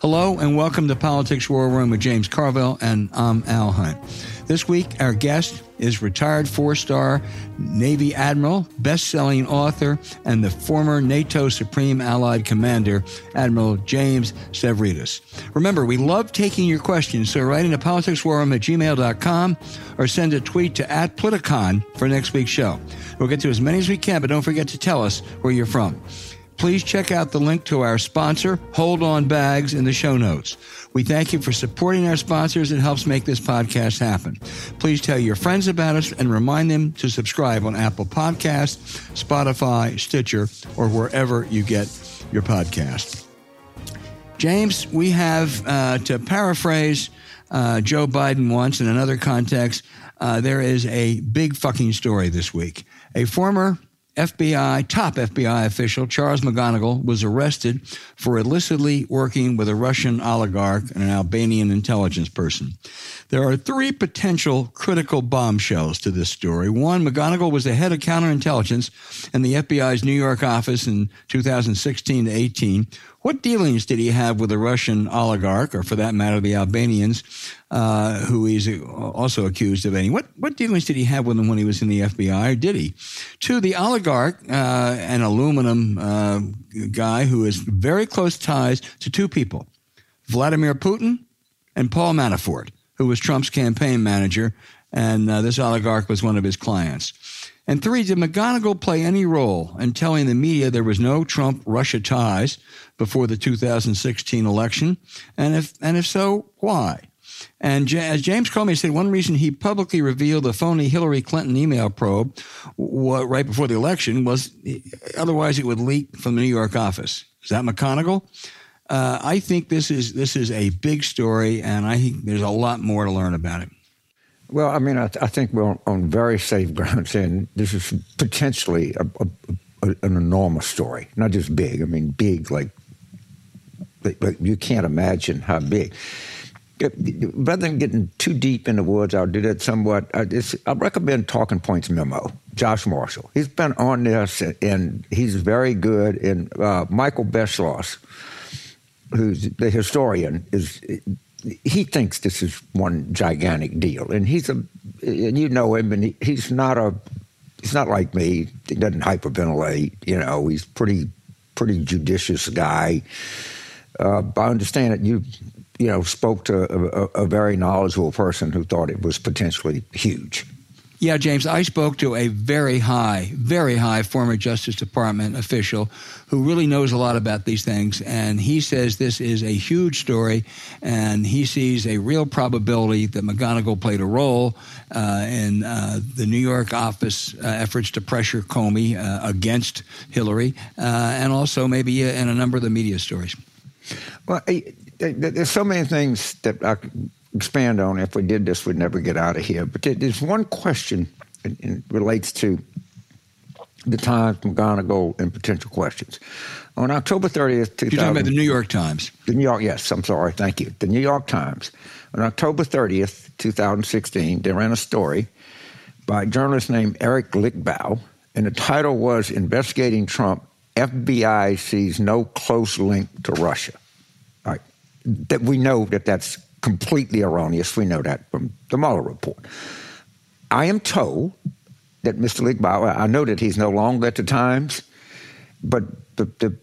Hello and welcome to Politics War Room with James Carville, and I'm Al Hunt. This week, our guest is retired four star Navy Admiral, best selling author, and the former NATO Supreme Allied Commander, Admiral James Stavridis. Remember, we love taking your questions, so write into politicswarroom at gmail.com or send a tweet to at Politicon for next week's show. We'll get to as many as we can, but don't forget to tell us where you're from please check out the link to our sponsor, Hold On Bags, in the show notes. We thank you for supporting our sponsors. It helps make this podcast happen. Please tell your friends about us and remind them to subscribe on Apple Podcasts, Spotify, Stitcher, or wherever you get your podcast. James, we have, uh, to paraphrase uh, Joe Biden once in another context, uh, there is a big fucking story this week. A former FBI, top FBI official Charles McGonigal was arrested for illicitly working with a Russian oligarch and an Albanian intelligence person. There are three potential critical bombshells to this story. One, McGonigal was the head of counterintelligence in the FBI's New York office in 2016 to 18 what dealings did he have with the Russian oligarch, or for that matter, the Albanians, uh, who he's also accused of any? What what dealings did he have with them when he was in the FBI, or did he? Two, the oligarch, uh, an aluminum uh, guy who has very close ties to two people, Vladimir Putin and Paul Manafort, who was Trump's campaign manager, and uh, this oligarch was one of his clients. And three, did McGonigal play any role in telling the media there was no Trump Russia ties before the 2016 election? And if, and if so, why? And as James Comey said, one reason he publicly revealed the phony Hillary Clinton email probe right before the election was otherwise it would leak from the New York office. Is that McGonigal? Uh, I think this is this is a big story, and I think there's a lot more to learn about it. Well, I mean, I, th- I, think we're on very safe ground saying this is potentially a, a, a, an enormous story, not just big. I mean, big like, like you can't imagine how big. Rather than getting too deep in the woods, I'll do that somewhat. I, I recommend Talking Points memo. Josh Marshall. He's been on this, and he's very good. And uh, Michael Beschloss, who's the historian, is he thinks this is one gigantic deal, and he's a, and you know him, and he, he's not a, he's not like me. He doesn't hyperventilate. You know, he's pretty, pretty judicious guy. Uh, I understand that you, you know, spoke to a, a, very knowledgeable person who thought it was potentially huge. Yeah, James, I spoke to a very high, very high former Justice Department official who really knows a lot about these things. And he says this is a huge story, and he sees a real probability that McGonigal played a role uh, in uh, the New York office uh, efforts to pressure Comey uh, against Hillary, uh, and also maybe in a number of the media stories. Well, there's so many things that I could expand on. If we did this, we'd never get out of here. But there's one question, and it relates to the Times, McGonigal, and potential questions. On October 30th, 2000, You're talking about the New York Times. The New York, yes, I'm sorry, thank you. The New York Times. On October 30th, 2016, they ran a story by a journalist named Eric Lichtblau, and the title was Investigating Trump FBI sees no close link to Russia. That we know that that's completely erroneous. We know that from the Mueller report. I am told that Mr. Lichtblau, I know that he's no longer at the Times, but the, the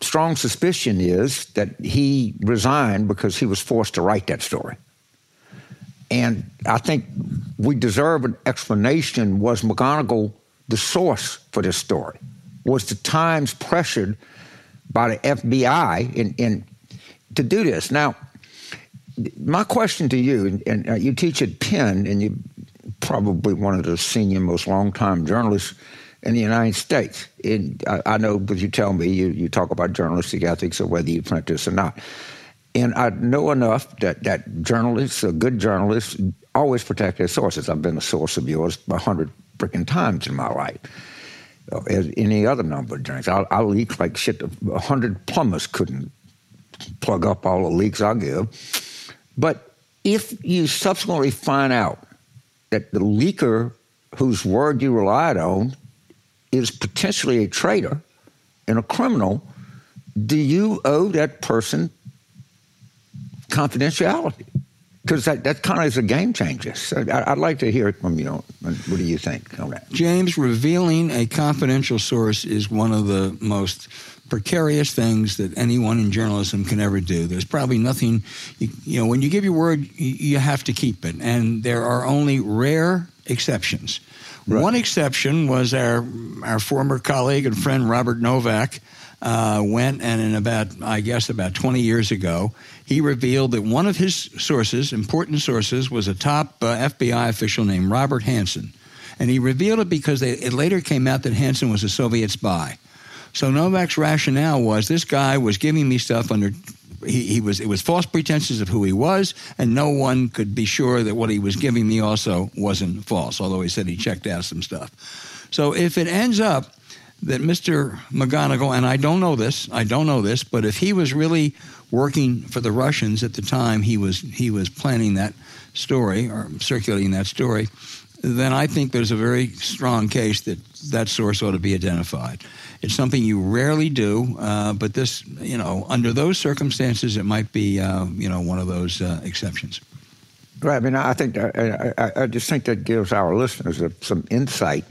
strong suspicion is that he resigned because he was forced to write that story. And I think we deserve an explanation. Was McGonigal the source for this story? Was the Times pressured by the FBI in, in to do this? Now, my question to you, and, and uh, you teach at Penn, and you probably one of the senior, most long-time journalists in the United States. And I, I, know but you tell me you, you talk about journalistic ethics or whether you print this or not. And I know enough that, that journalists, a good journalists, always protect their sources. I've been a source of yours a hundred freaking times in my life. As any other number of journalists. I'll, I'll leak like shit. A hundred plumbers couldn't plug up all the leaks I'll give. But if you subsequently find out that the leaker whose word you relied on is potentially a traitor and a criminal, do you owe that person confidentiality because that, that kind of is a game changer. So I, would like to hear from you. What do you think on that? James, revealing a confidential source is one of the most precarious things that anyone in journalism can ever do. There's probably nothing, you, you know, when you give your word, you, you, have to keep it. And there are only rare exceptions. Right. One exception was our, our former colleague and friend Robert Novak. Uh, went and in about, I guess, about 20 years ago, he revealed that one of his sources, important sources, was a top uh, FBI official named Robert Hanssen. And he revealed it because they, it later came out that Hanssen was a Soviet spy. So Novak's rationale was this guy was giving me stuff under he, he, was it was false pretenses of who he was, and no one could be sure that what he was giving me also wasn't false. Although he said he checked out some stuff. So if it ends up that Mr. McGonigal, and I don't know this, I don't know this, but if he was really working for the Russians at the time he was he was planning that story or circulating that story, then I think there's a very strong case that that source ought to be identified. It's something you rarely do, uh, but this, you know, under those circumstances, it might be, uh, you know, one of those uh, exceptions. Right. I mean, I think I, I, I, just think that gives our listeners some insight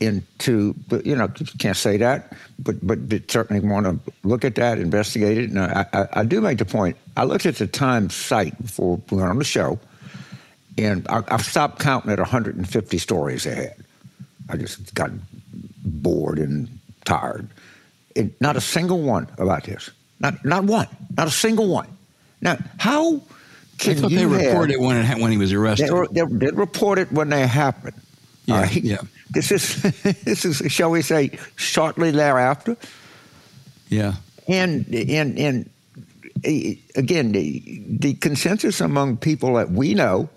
into, you know, can't say that, but but certainly want to look at that, investigate it. And I, I, I do make the point. I looked at the Times site before we went on the show and I, I stopped counting at 150 stories ahead. I just got bored and tired. It, not a single one about this. Not not one. Not a single one. Now, how can I thought you they reported when it, when he was arrested. They, they did report it when they happened. Uh, yeah, right? yeah. This is this is shall we say shortly thereafter. Yeah. And and and eh, again, the, the consensus among people that we know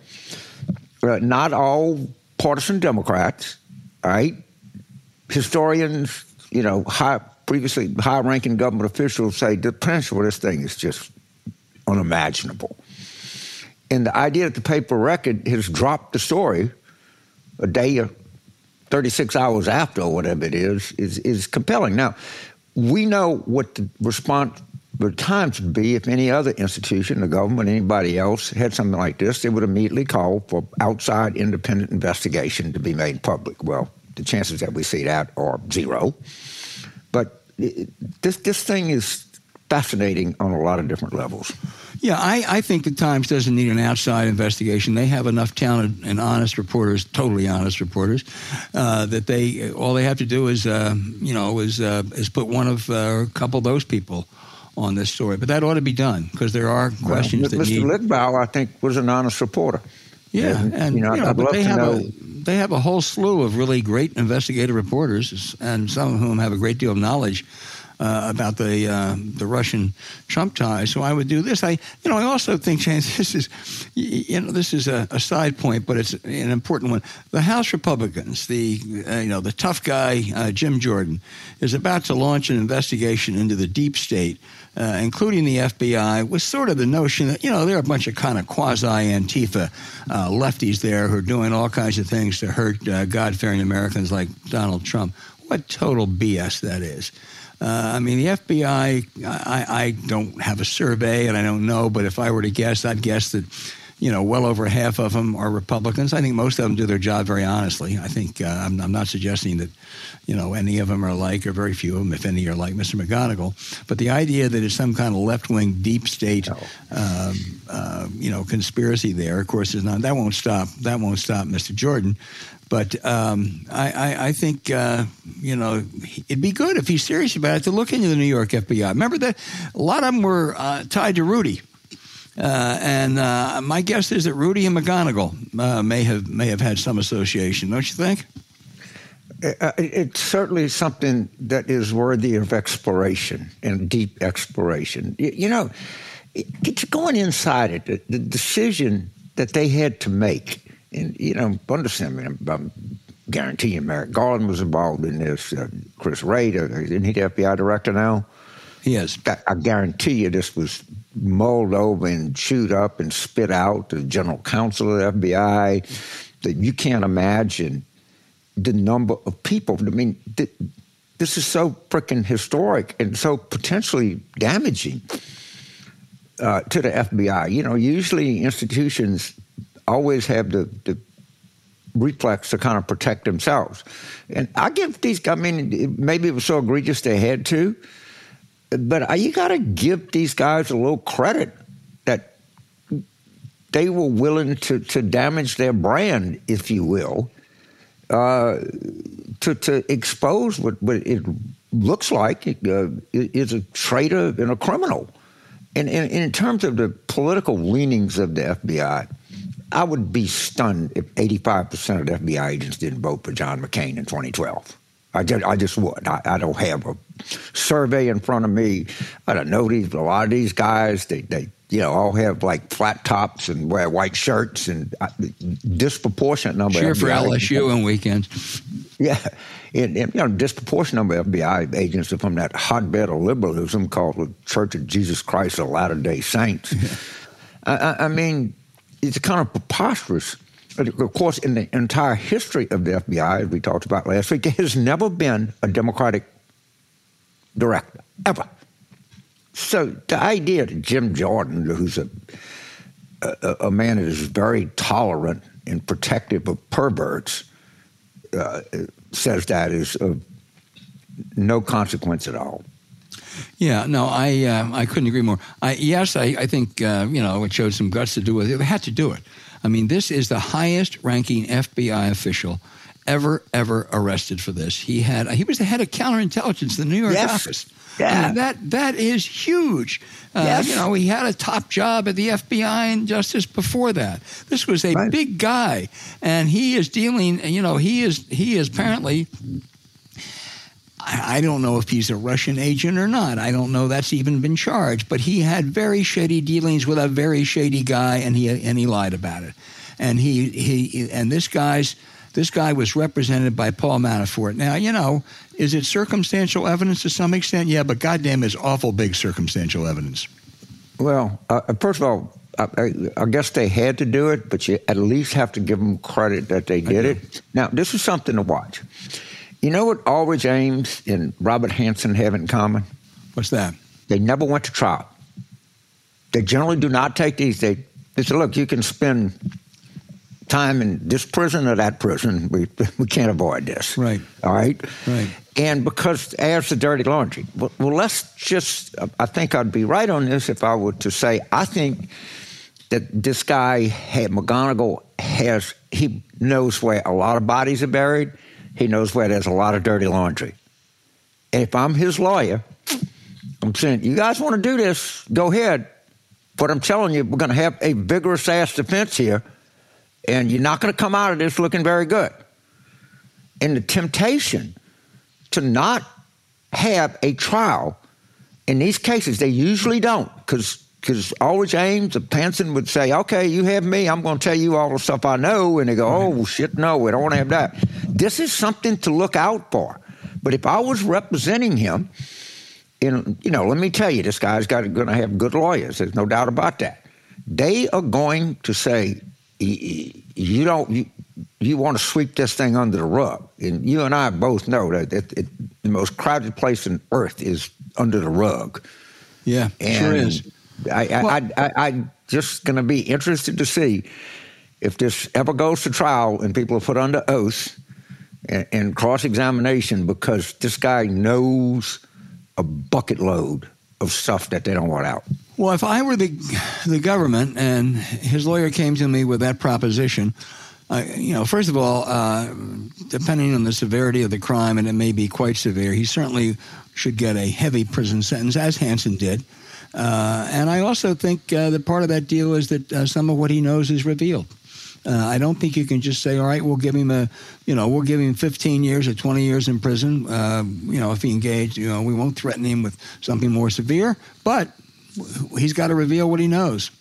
uh, not all partisan Democrats, right? Historians, you know, high, previously high-ranking government officials say the potential for this thing is just unimaginable. And the idea that the paper record has dropped the story a day or 36 hours after, or whatever it is, is, is compelling. Now, we know what the response the Times would be if any other institution, the government, anybody else, had something like this, they would immediately call for outside independent investigation to be made public. Well, the chances that we see that are zero. But this this thing is fascinating on a lot of different levels. Yeah, I, I think the Times doesn't need an outside investigation. They have enough talented and honest reporters, totally honest reporters, uh, that they all they have to do is uh, you know is uh, is put one of uh, a couple of those people on this story. But that ought to be done because there are questions well, that Mr. need. Mr. Lichtblau, I think, was an honest reporter. Yeah, and, and you know, you know but they have know. a they have a whole slew of really great investigative reporters, and some of whom have a great deal of knowledge uh, about the uh, the Russian Trump ties. So I would do this. I you know I also think James this is you know this is a, a side point, but it's an important one. The House Republicans, the uh, you know the tough guy uh, Jim Jordan, is about to launch an investigation into the deep state. Uh, including the FBI, with sort of the notion that, you know, there are a bunch of kind of quasi Antifa uh, lefties there who are doing all kinds of things to hurt God fearing Americans like Donald Trump. What total BS that is. Uh, I mean, the FBI, I, I, don't have a survey and I don't know, but if I were to guess, I'd guess that, you know, well over half of them are Republicans. I think most of them do their job very honestly. I think uh, I'm, I'm, not suggesting that, you know, any of them are like, or very few of them, if any, are like Mr. McGonigal. But the idea that it's some kind of left wing, deep state, no. um, uh, you know, conspiracy there, of course, is not. That won't stop. That won't stop Mr. Jordan. But um, I, I, I, think uh, you know it'd be good if he's serious about it to look into the New York FBI. Remember that a lot of them were uh, tied to Rudy, uh, and uh, my guess is that Rudy and McGonigal uh, may have may have had some association. Don't you think? Uh, it's certainly something that is worthy of exploration and deep exploration. You, know, it's going inside it, the, the decision that they had to make and, you know, understand, I mean, I'm, guaranteeing Merrick Garland was involved in this. Uh, Chris Wray, uh, isn't he the FBI director now? Yes. I, I guarantee you this was mulled over and chewed up and spit out. To the general counsel of the FBI, that you can't imagine the number of people. I mean, th- this is so freaking historic and so potentially damaging uh, to the FBI. You know, usually institutions always have the, the reflex to kind of protect themselves. And I give these, I mean, maybe it was so egregious they had to, but you got to give these guys a little credit that they were willing to, to damage their brand, if you will, uh, to, to expose what, what it looks like uh, is a traitor and a criminal. And, and, and in terms of the political leanings of the FBI, I would be stunned if 85% of the FBI agents didn't vote for John McCain in 2012. I just, I just would. I, I, don't have a survey in front of me. I don't know these. A lot of these guys, they, they you know, all have like flat tops and wear white shirts and uh, disproportionate number. Cheer for LSU on weekends. Yeah, and, and, you know, disproportionate number of FBI agents are from that hotbed of liberalism called the Church of Jesus Christ of Latter Day Saints. I, I, mean, it's kind of preposterous. Of course, in the entire history of the FBI, as we talked about last week, there has never been a Democratic director ever. So the idea that Jim Jordan, who's a, a, a man that is very tolerant and protective of perverts, uh, says that is of no consequence at all. Yeah, no, I uh, I couldn't agree more. I, yes, I, I think uh, you know it showed some guts to do it. They had to do it. I mean, this is the highest ranking FBI official ever ever arrested for this. He had he was the head of counterintelligence in the New York yes. office. Yeah. I mean, that that is huge. Uh, yes. You know, he had a top job at the FBI and justice before that. This was a right. big guy, and he is dealing. You know, he is he is apparently. I, I don't know if he's a Russian agent or not. I don't know that's even been charged. But he had very shady dealings with a very shady guy, and he and he lied about it. And he he and this guy's this guy was represented by Paul Manafort. Now, you know, is it circumstantial evidence to some extent? Yeah, but goddamn, is awful big circumstantial evidence. Well, uh, first of all, I, I, guess they had to do it, but you at least have to give them credit that they did it. Now, this is something to watch. You know what Aldrich Ames and Robert Hanssen have in common? What's that? They never went to trial. They generally do not take these. They, they say, look, you can spend time in this prison or that prison. We we can't avoid this. Right. All right. Right. And because as the dirty laundry. Well, well, let's just. I think I'd be right on this if I were to say I think that this guy had McGonigal has he knows where a lot of bodies are buried. He knows where there's a lot of dirty laundry. And if I'm his lawyer, I'm saying, you guys want to do this, go ahead. But I'm telling you, we're going to have a vigorous ass defense here and you're not going to come out of this looking very good. And the temptation to not have a trial in these cases, they usually don't, because because Aldrich Ames of Hanssen would say, "Okay, you have me. I'm going to tell you all the stuff I know," and they go, "Oh shit, no, we don't want to have that." This is something to look out for. But if I was representing him, and you know, let me tell you, this guy's got going to have good lawyers. There's no doubt about that. They are going to say, you don't you, you want to sweep this thing under the rug, and you and I both know that it, it, the most crowded place on earth is under the rug. Yeah, and sure is. I, well, I, I, I, just going to be interested to see if this ever goes to trial and people are put under oath and, and cross examination because this guy knows a bucket load of stuff that they don't want out. Well, if I were the the government and his lawyer came to me with that proposition, uh, you know, first of all, uh, depending on the severity of the crime, and it may be quite severe, he certainly should get a heavy prison sentence, as Hanssen did. Uh, and I also think uh, that part of that deal is that uh, some of what he knows is revealed. Uh, I don't think you can just say, all right, we'll give him a, you know, we'll give him 15 years or 20 years in prison. Uh, you know, if he engaged, you know, we won't threaten him with something more severe, but he's got to reveal what he knows.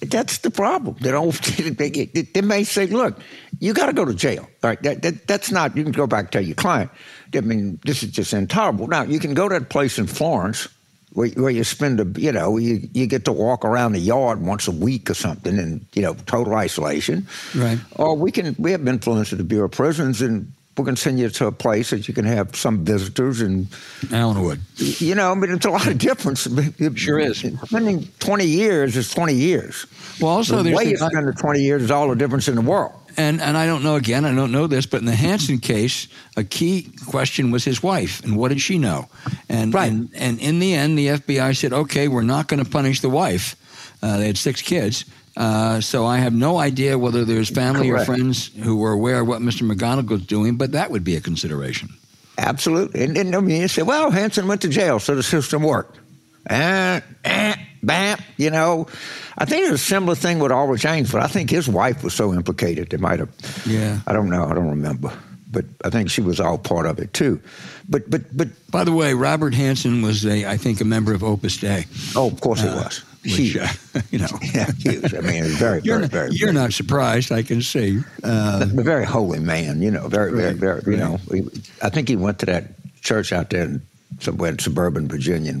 That's the problem. They don't. They, they may say, "Look, you got to go to jail." All right, that, that, that's not. You can go back to your client. I mean, this is just intolerable. Now you can go to that place in Florence where, where you spend a, you know, you, you get to walk around the yard once a week or something, and you know, total isolation. Right. Or we can we have influence at the Bureau of Prisons, and we're going to send you to a place that you can have some visitors and Allenwood. You know, I mean, it's a lot of difference. It sure is. Spending 20 years is 20 years. Well, also, the there's way the, you spend the 20 years is all the difference in the world. And and I don't know again, I don't know this, but in the Hanssen case, a key question was his wife and what did she know? And right. and, and in the end, the FBI said, okay, we're not going to punish the wife. Uh, they had six kids. Uh, so I have no idea whether there's family Correct. or friends who were aware of what Mr. McGonigal was doing, but that would be a consideration. Absolutely. And, and I mean, you say, well, Hanssen went to jail, so the system worked. Eh, eh, bam, you know. I think it's a similar thing with Aldrich Ames, but I think his wife was so implicated they might have. Yeah. I don't know. I don't remember. But I think she was all part of it too. But but but By the way, Robert Hanssen was a, I think, a member of Opus Dei. oh, of course Uh, it was. Which, Huge. uh, you know, yeah, huge. I mean, very, you're, very, not, very. you're very- not surprised, I can see. Uh, a very holy man, you know, very, very, Right, very, you right. know. he- I think he went to that church out there in somewhere in suburban Virginia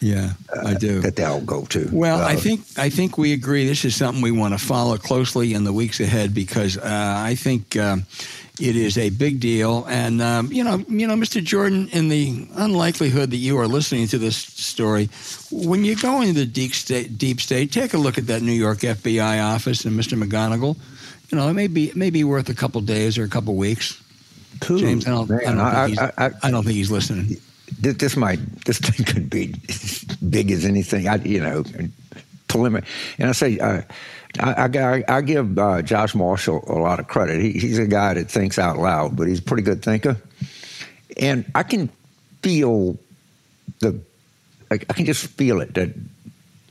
yeah, I do. that they all go to. Well, I Uh, think I think we agree. This is something we want to follow closely in the weeks ahead because uh, I think um, it is a big deal. And um, you know, you know, Mr. Jordan, in the unlikelihood that you are listening to this story, when you go into the deep state, deep state, take a look at that New York FBI office and Mr. McGonigal. You know, it may be it may be worth a couple days or a couple weeks. Cool. James, I don't, I don't, I- I- I- I don't think he's listening. This, this might this thing could be as big as anything. I you know preliminary, and I say uh, I, I I give uh, Josh Marshall a lot of credit. He, he's a guy that thinks out loud, but he's a pretty good thinker, and I can feel the I, I can just feel it that.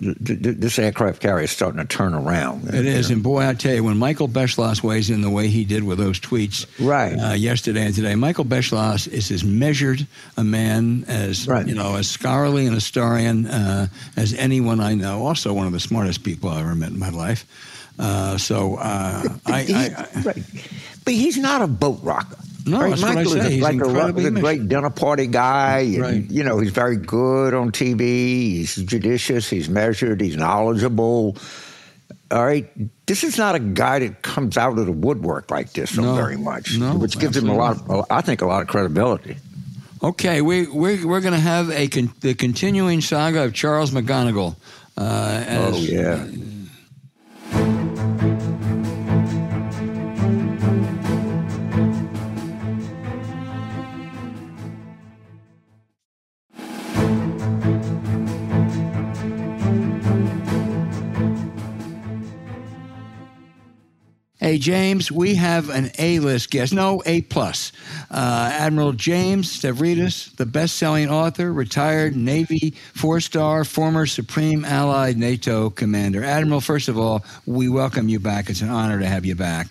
Th- th- This aircraft carrier is starting to turn around. It is, and boy, I tell you, when Michael Beschloss weighs in the way he did with those tweets, Right. uh, yesterday and today, Michael Beschloss is as measured a man as Right. you know, as scholarly and historian uh, as anyone I know. Also, one of the smartest people I ever met in my life. Uh, so uh, I, I, I right. But he's not a boat rocker. No, Right, that's what I Michael say. is like a, a great dinner party guy. And, Right. You know, he's very good on TV. He's judicious. He's measured. He's knowledgeable. All right. This is not a guy that comes out of the woodwork like this so No. very much, No, which gives him a lot, of, I think, a lot of credibility. Okay, we, we're, we're going to have a con- the continuing saga of Charles McGonigal. Uh, as, oh, yeah. Hey, James, we have an A list guest. No, A plus. Uh, Admiral James Stavridis, the best selling author, retired Navy four star, former Supreme Allied NATO commander. Admiral, first of all, we welcome you back. It's an honor to have you back.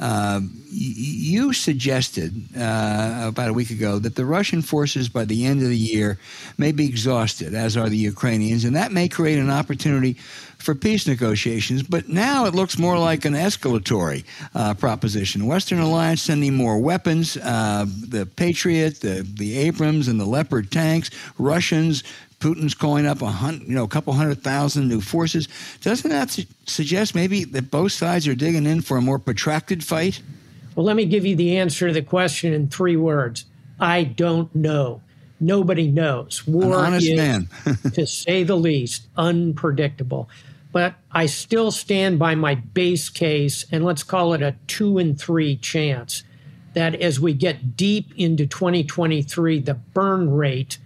Uh, you suggested uh, about a week ago that the Russian forces by the end of the year may be exhausted, as are the Ukrainians, and that may create an opportunity for peace negotiations. But now it looks more like an escalatory uh, proposition. Western alliance sending more weapons, uh, the Patriot, the the Abrams, and the Leopard tanks. Russians. Putin's calling up a hun- you know a couple hundred thousand new forces. Doesn't that su- suggest maybe that both sides are digging in for a more protracted fight? Well, let me give you the answer to the question in three words. I don't know. Nobody knows. An War honest is, man. to say the least, unpredictable. But I still stand by my base case, and let's call it a two and three chance that as we get deep into 2023, the burn rate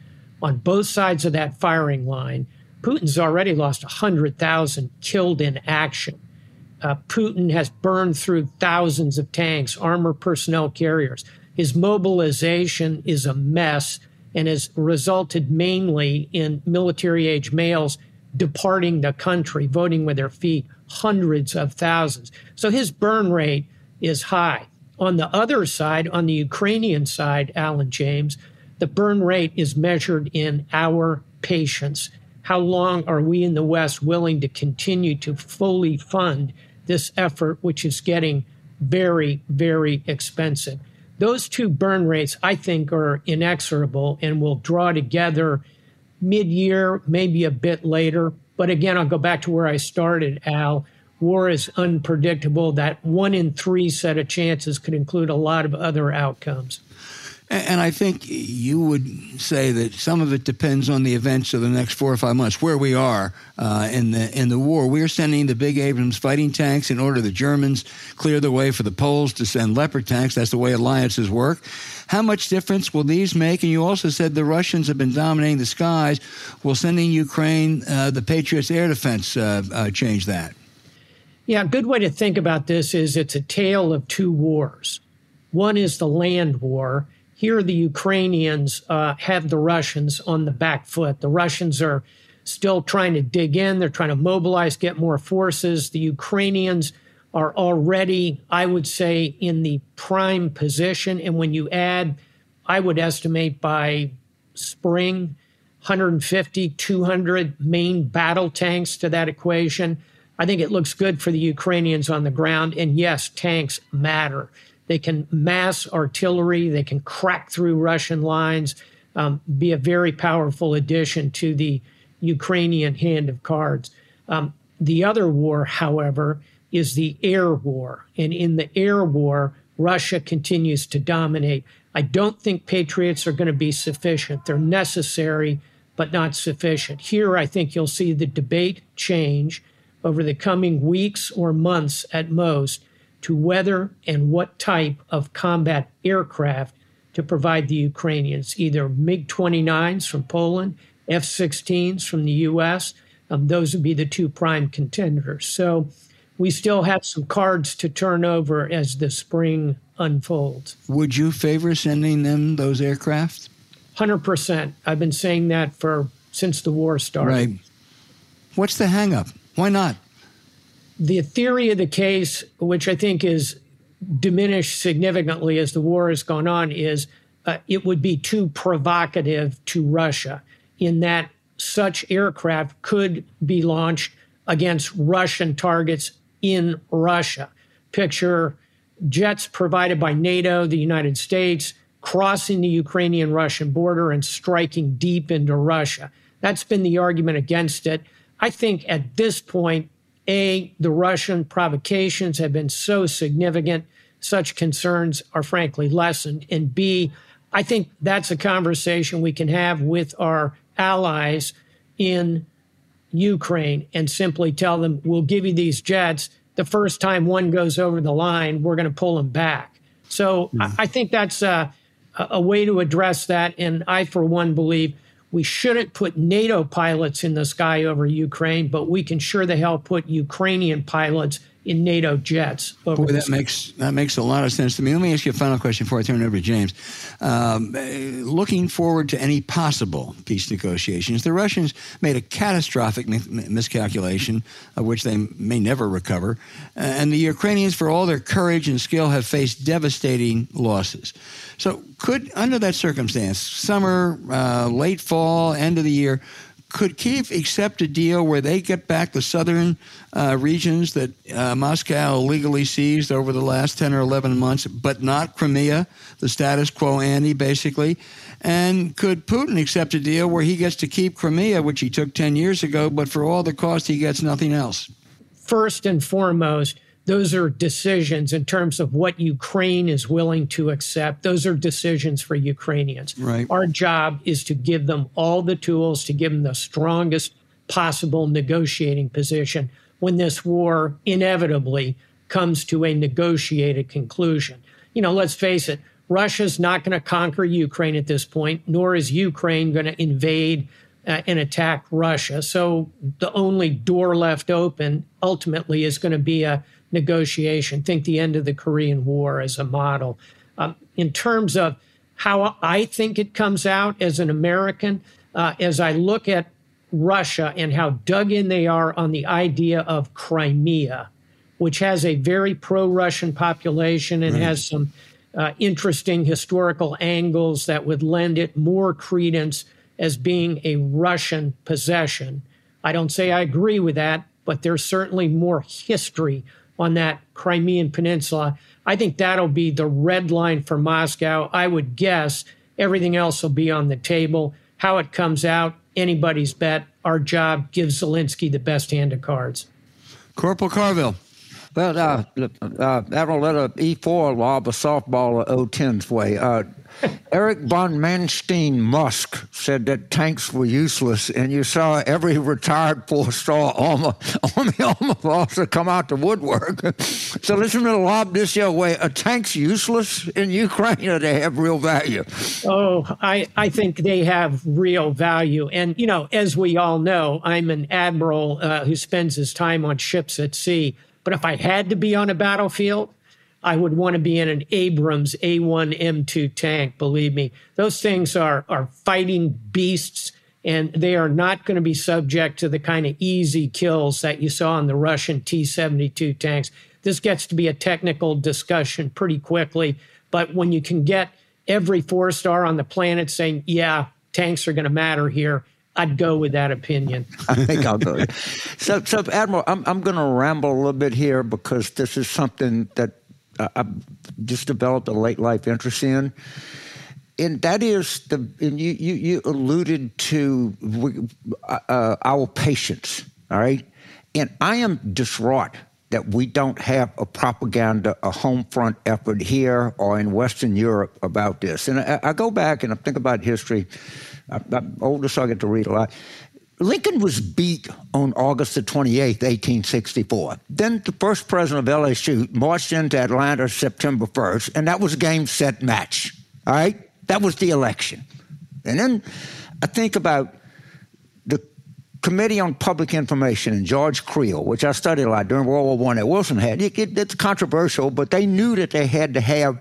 on both sides of that firing line, Putin's already lost 100,000 killed in action. Uh, Putin has burned through thousands of tanks, armor personnel carriers. His mobilization is a mess and has resulted mainly in military age males departing the country, voting with their feet, hundreds of thousands. So his burn rate is high. On the other side, on the Ukrainian side, Alan James, the burn rate is measured in our patience. How long are we in the West willing to continue to fully fund this effort, which is getting very, very expensive? Those two burn rates, I think, are inexorable and will draw together mid year, maybe a bit later. But again, I'll go back to where I started, Al. war is unpredictable. That one in three set of chances could include a lot of other outcomes. And I think you would say that some of it depends on the events of the next four or five months, where we are uh, in the in the war. We're sending the big Abrams fighting tanks in order the Germans clear the way for the Poles to send Leopard tanks. That's the way alliances work. How much difference will these make? And you also said the Russians have been dominating the skies. Will sending Ukraine uh, the Patriots air defense uh, uh change that? Yeah, a good way to think about this is it's a tale of two wars. One is the land war here, the Ukrainians uh, have the Russians on the back foot. The Russians are still trying to dig in, they're trying to mobilize, get more forces. The Ukrainians are already, I would say, in the prime position. And when you add, I would estimate by spring, 150, 200 main battle tanks to that equation. I think it looks good for the Ukrainians on the ground. And yes, tanks matter. They can mass artillery. They can crack through Russian lines, um, be a very powerful addition to the Ukrainian hand of cards. Um, the other war, however, is the air war. And in the air war, Russia continues to dominate. I don't think Patriots are going to be sufficient. They're necessary, but not sufficient. Here, I think you'll see the debate change over the coming weeks or months at most to whether and what type of combat aircraft to provide the Ukrainians, either MiG 29s from Poland, F 16s from the US. Um, those would be the two prime contenders. So we still have some cards to turn over as the spring unfolds. Would you favor sending them those aircraft? 100%. I've been saying that for since the war started. Right. What's the hangup? Why not? The theory of the case, which I think is diminished significantly as the war has gone on, is uh, it would be too provocative to Russia in that such aircraft could be launched against Russian targets in Russia. Picture jets provided by NATO, the United States, crossing the Ukrainian Russian border and striking deep into Russia. That's been the argument against it. I think at this point, a, the Russian provocations have been so significant, such concerns are frankly lessened. And B, I think that's a conversation we can have with our allies in Ukraine and simply tell them, we'll give you these jets. The first time one goes over the line, we're going to pull them back. So mm. I, I, think that's a, a way to address that. And I, for one, believe we shouldn't put NATO pilots in the sky over Ukraine, but we can sure the hell put Ukrainian pilots in NATO jets. Boy, that makes that makes a lot of sense to me. Let me ask you a final question before I turn it over to James. Um, looking forward to any possible peace negotiations, the Russians made a catastrophic miscalculation of which they may never recover, and the Ukrainians, for all their courage and skill, have faced devastating losses. So, could under that circumstance, summer, uh, late fall, end of the year, could Kiev accept a deal where they get back the southern uh, regions that uh, Moscow illegally seized over the last 10 or 11 months, but not Crimea, the status quo ante, basically? And could Putin accept a deal where he gets to keep Crimea, which he took 10 years ago, but for all the cost, he gets nothing else? First and foremost, those are decisions in terms of what Ukraine is willing to accept. Those are decisions for Ukrainians. Right. Our job is to give them all the tools to give them the strongest possible negotiating position when this war inevitably comes to a negotiated conclusion. You know, let's face it, Russia's not going to conquer Ukraine at this point, nor is Ukraine going to invade uh, and attack Russia. So the only door left open ultimately is going to be a negotiation. Think the end of the Korean War as a model. Um, in terms of how I think it comes out as an American, uh, as I look at Russia and how dug in they are on the idea of Crimea, which has a very pro Russian population and right. has some uh, interesting historical angles that would lend it more credence as being a Russian possession. I don't say I agree with that, but there's certainly more history on that Crimean Peninsula. I think that'll be the red line for Moscow. I would guess everything else will be on the table. How it comes out, anybody's bet. Our job gives Zelensky the best hand of cards. Corporal Carville. Well, uh, uh, Admiral, let a E4 lob a softball a O10's way. Uh, Eric von Manstein Musk said that tanks were useless, and you saw every retired four-star Army, Army officer come out to woodwork. so listen to the lob this your way. Are tanks useless in Ukraine, or they have real value? Oh, I, I think they have real value. And, you know, as we all know, I'm an admiral uh, who spends his time on ships at sea. But if I had to be on a battlefield, I would want to be in an Abrams A1 M2 tank. Believe me, those things are, are fighting beasts and they are not going to be subject to the kind of easy kills that you saw in the Russian T 72 tanks. This gets to be a technical discussion pretty quickly. But when you can get every four star on the planet saying, yeah, tanks are going to matter here, I'd go with that opinion. I think I'll go. so, so Admiral, I'm, I'm going to ramble a little bit here because this is something that uh, I've just developed a late life interest in. And that is the, and you, you, you alluded to uh, uh, our patience, all right? And I am distraught that we don't have a propaganda, a home front effort here or in Western Europe about this. And I, I go back and I think about history. I'm older, so I get to read a lot. Lincoln was beat on August the 28th, 1864. Then the first president of LSU marched into Atlanta September 1st, and that was a game, set, match. All right? That was the election. And then I think about the Committee on Public Information and George Creel, which I studied a lot during World War I that Wilson had. It, it, it's controversial, but they knew that they had to have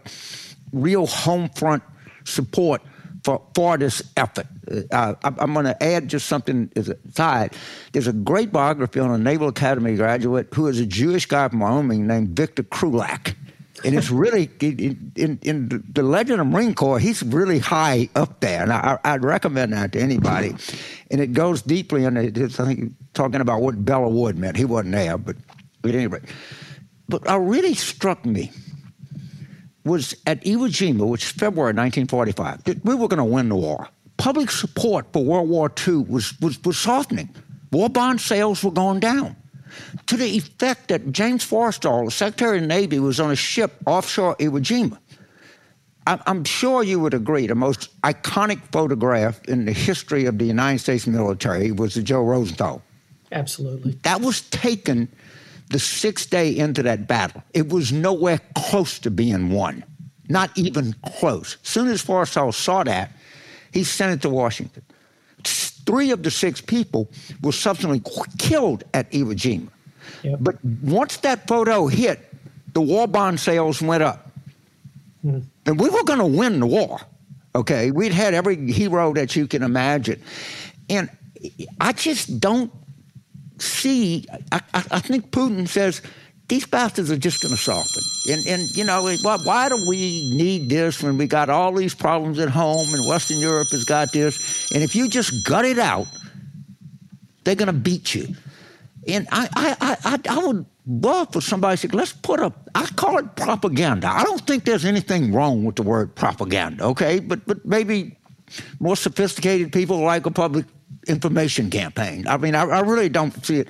real home front support for, for this effort. Uh, I'm going to add just something as a side. There's a great biography on a Naval Academy graduate who is a Jewish guy from Wyoming named Victor Krulak. And it's really, in, in, in, the legend of Marine Corps, he's really high up there. And I, would recommend that to anybody. And it goes deeply into, it's, I think, talking about what Belleau Wood meant. He wasn't there, but at any rate. But really struck me was at Iwo Jima, which is February 1945, that we were going to win the war. Public support for World War II was, was, was softening. War bond sales were going down to the effect that James Forrestal, the Secretary of the Navy, was on a ship offshore Iwo Jima. I'm sure you would agree the most iconic photograph in the history of the United States military was the Joe Rosenthal. Absolutely. That was taken the sixth day into that battle, it was nowhere close to being won. Not even close. As soon as Forrestal saw that, he sent it to Washington. Three of the six people were subsequently killed at Iwo Jima. Yep. But once that photo hit, the war bond sales went up. Hmm. And we were going to win the war. Okay. We'd had every hero that you can imagine. And I just don't see, I, I think Putin says, these bastards are just going to soften. And, and, you know, why do we need this when we got all these problems at home and Western Europe has got this? And if you just gut it out, they're going to beat you. And I, I, I, I would love for somebody to say, let's put a, I call it propaganda. I don't think there's anything wrong with the word propaganda, okay? But, but maybe more sophisticated people like a public information campaign. I mean, I, I really don't see it.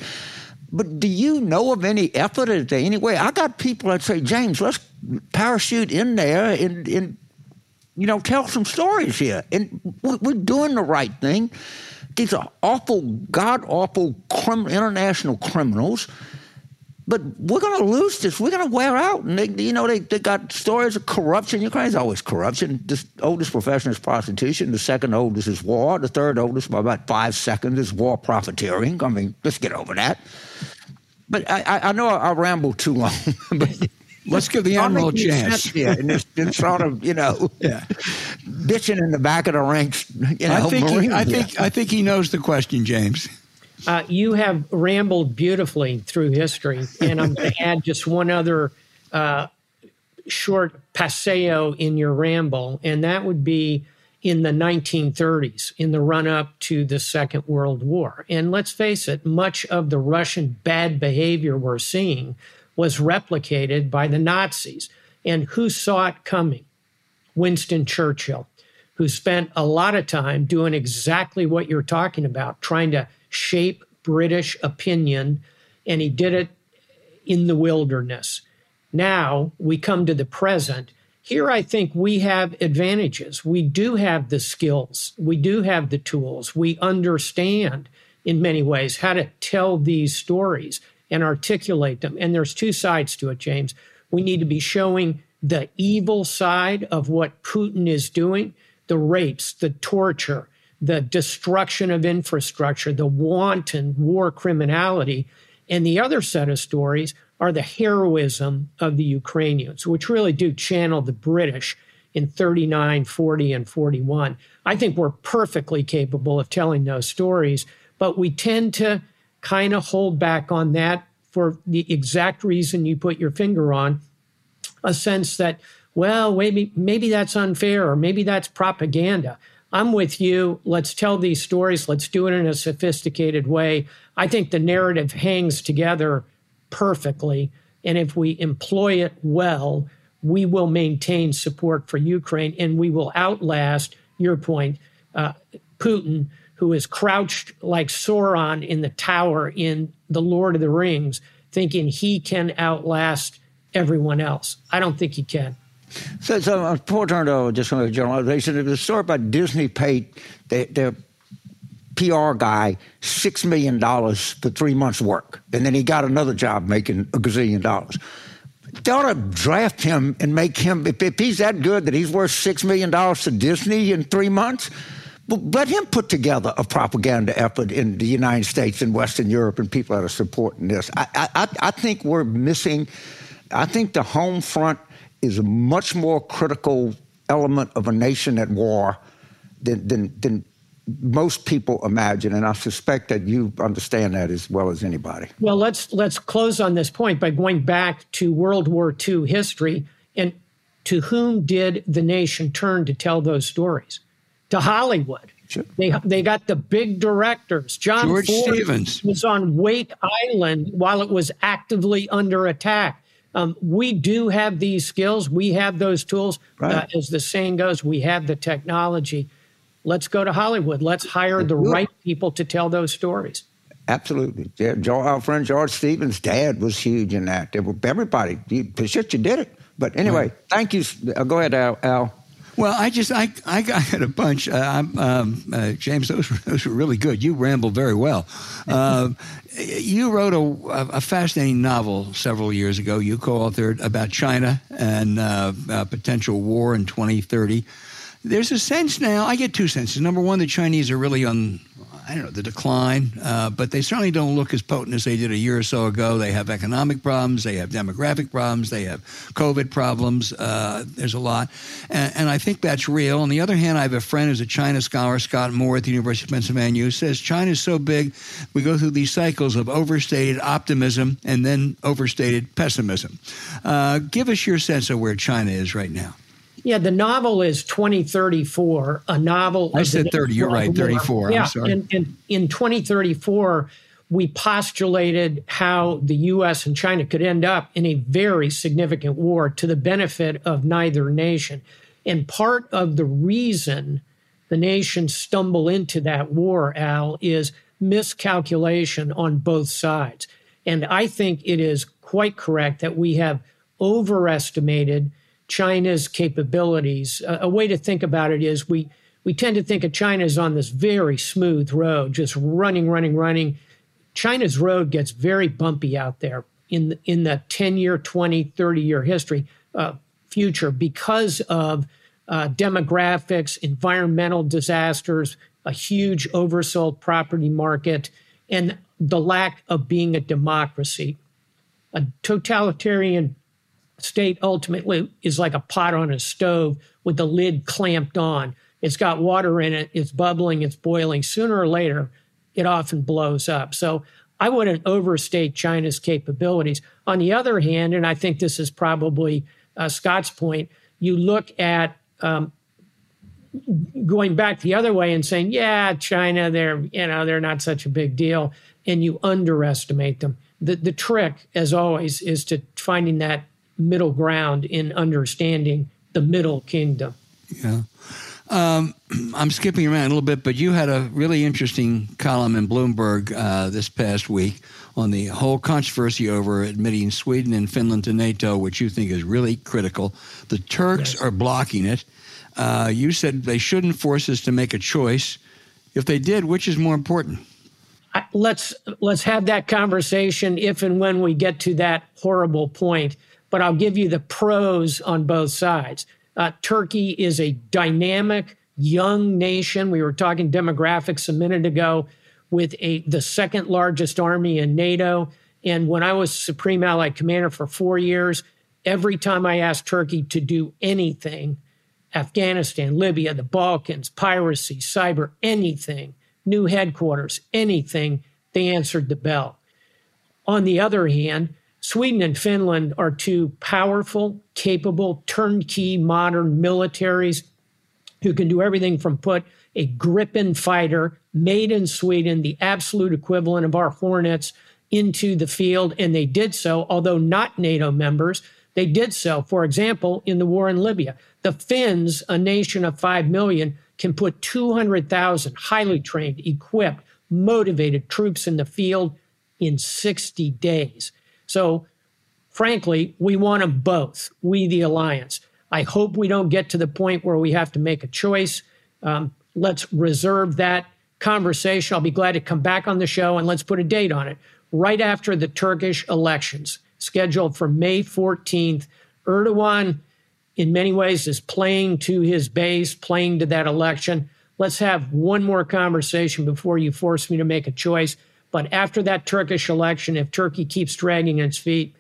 But do you know of any effort at any way? I got people that say, James, let's parachute in there and, and you know, tell some stories here. And we're doing the right thing. These are awful, god awful crim- international criminals but we're going to lose this. We're going to wear out. And they, you know, they, they got stories of corruption. Ukraine's always corruption. The oldest profession is prostitution. The second oldest is war. The third oldest, by about five seconds, is war profiteering. I mean, let's get over that. But I, I know I, I rambled too long. but Let's give the admiral a chance. Yeah, and it's been sort of, you know, yeah. bitching in the back of the ranks. You know, I think, he, I think, I think he knows the question, James. Uh, you have rambled beautifully through history, and I'm going to add just one other uh, short paseo in your ramble, and that would be in the 1930s, in the run up to the Second World War. And let's face it, much of the Russian bad behavior we're seeing was replicated by the Nazis. And who saw it coming? Winston Churchill, who spent a lot of time doing exactly what you're talking about, trying to shape British opinion. And he did it in the wilderness. Now we come to the present. Here, I think we have advantages. We do have the skills, we do have the tools, we understand in many ways how to tell these stories and articulate them. And there's two sides to it, James. We need to be showing the evil side of what Putin is doing the rapes, the torture, the destruction of infrastructure, the wanton war criminality. And the other set of stories are the heroism of the Ukrainians, which really do channel the British in 39, 40, and 41. I think we're perfectly capable of telling those stories, but we tend to kind of hold back on that for the exact reason you put your finger on a sense that, well, maybe, maybe that's unfair or maybe that's propaganda. I'm with you. Let's tell these stories. Let's do it in a sophisticated way. I think the narrative hangs together perfectly. And if we employ it well, we will maintain support for Ukraine and we will outlast, your point, uh, Putin, who is crouched like Sauron in the tower in The Lord of the Rings, thinking he can outlast everyone else. I don't think he can. So, so uh, poor Turner, just a generalization. The story about Disney paid their, their PR guy six million dollars for three months' work, and then he got another job making a gazillion dollars. They ought to draft him and make him. If, if he's that good that he's worth six million dollars to Disney in three months, let him put together a propaganda effort in the United States and Western Europe and people that are supporting this. I, I, I think we're missing. I think the home front is a much more critical element of a nation at war than, than, than most people imagine, and I suspect that you understand that as well as anybody. Well, let's let's close on this point by going back to World War II history and to whom did the nation turn to tell those stories? To Hollywood. Sure. They they got the big directors. John George Ford Stevens was on Wake Island while it was actively under attack. Um, we do have these skills. We have those tools. Right. Uh, as the saying goes, we have the technology. Let's go to Hollywood. Let's hire the right people to tell those stories. Absolutely. Yeah, our friend George Stevens' dad was huge in that. Everybody, you, shit, you did it. But anyway, right. thank you. Uh, go ahead, Al. Al. Well, I just I I got a bunch. Uh, um, uh, James, those were, those were really good. You rambled very well. Uh, you wrote a, a, fascinating novel several years ago. You co-authored about China and uh, potential war in 2030. There's a sense now. I get two senses. Number one, the Chinese are really on I don't know, the decline, uh, but they certainly don't look as potent as they did a year or so ago. They have economic problems, they have demographic problems, they have COVID problems. Uh, there's a lot. And, and, I think that's real. On the other hand, I have a friend who's a China scholar, Scott Moore at the University of Pennsylvania, who says China is so big, we go through these cycles of overstated optimism and then overstated pessimism. Uh, give us your sense of where China is right now. Yeah, the novel is 2034, a novel. I said 30, you're right, 34. Yeah, I'm sorry. And, and in 2034, we postulated how the US and China could end up in a very significant war to the benefit of neither nation. And part of the reason the nations stumble into that war, Al, is miscalculation on both sides. And I think it is quite correct that we have overestimated China's capabilities. A, way to think about it is we we tend to think of China as on this very smooth road, just running, running, running. China's road gets very bumpy out there in the, in the 10 year, 20, 30 year history uh, future because of uh, demographics, environmental disasters, a huge oversold property market, and the lack of being a democracy. A totalitarian state ultimately is like a pot on a stove with the lid clamped on. It's got water in it, it's bubbling, it's boiling. Sooner or later, it often blows up. So I wouldn't overstate China's capabilities. On the other hand, and I think this is probably uh, Scott's point, you look at um, going back the other way and saying, yeah, China, they're, you know, they're not such a big deal, and you underestimate them. The, the trick, as always, is to finding that middle ground in understanding the middle kingdom. Yeah. Um, I'm skipping around a little bit, but you had a really interesting column in Bloomberg uh, this past week on the whole controversy over admitting Sweden and Finland to NATO, which you think is really critical. The Turks yes. are blocking it. Uh, you said they shouldn't force us to make a choice. If they did, which is more important? let's let's have that conversation if and when we get to that horrible point. But I'll give you the pros on both sides. Uh, Turkey is a dynamic young nation. We were talking demographics a minute ago with a the second largest army in NATO. And when I was Supreme Allied Commander for four years, every time I asked Turkey to do anything, Afghanistan, Libya, the Balkans, piracy, cyber, anything, new headquarters, anything, they answered the bell. On the other hand, Sweden and Finland are two powerful, capable, turnkey modern militaries who can do everything from put a Gripen fighter made in Sweden, the absolute equivalent of our Hornets, into the field. And they did so, although not NATO members. They did so, for example, in the war in Libya. The Finns, a nation of 5 million, can put 200,000 highly trained, equipped, motivated troops in the field in 60 days. So, frankly, we want them both, we, the alliance. I hope we don't get to the point where we have to make a choice. Um, let's reserve that conversation. I'll be glad to come back on the show and let's put a date on it. Right after the Turkish elections, scheduled for May 14th, Erdogan in many ways is playing to his base, playing to that election. Let's have one more conversation before you force me to make a choice. But after that Turkish election, if Turkey keeps dragging its feet,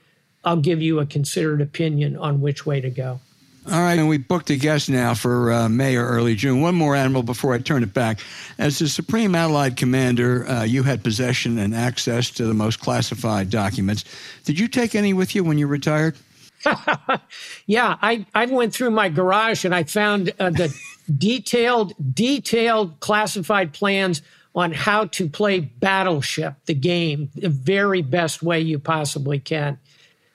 I'll give you a considered opinion on which way to go. All right, and we booked a guest now for uh, May or early June. One more animal before I turn it back. As the Supreme Allied Commander, uh, you had possession and access to the most classified documents. Did you take any with you when you retired? yeah, I, I went through my garage and I found uh, the detailed, detailed classified plans on how to play Battleship, the game, the very best way you possibly can.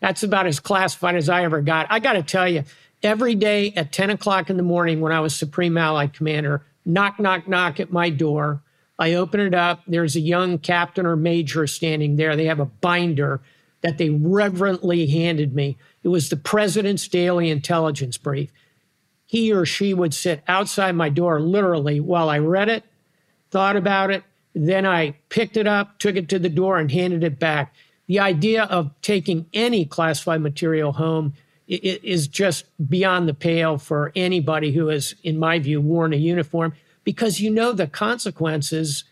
That's about as classified as I ever got. I got to tell you, every day at 10 o'clock in the morning when I was Supreme Allied Commander, knock, knock, knock at my door. I open it up. There's a young captain or major standing there. They have a binder that they reverently handed me. It was the president's daily intelligence brief. He or she would sit outside my door literally while I read it, thought about it, then I picked it up, took it to the door, and handed it back. The idea of taking any classified material home is just beyond the pale for anybody who has, in my view, worn a uniform because you know the consequences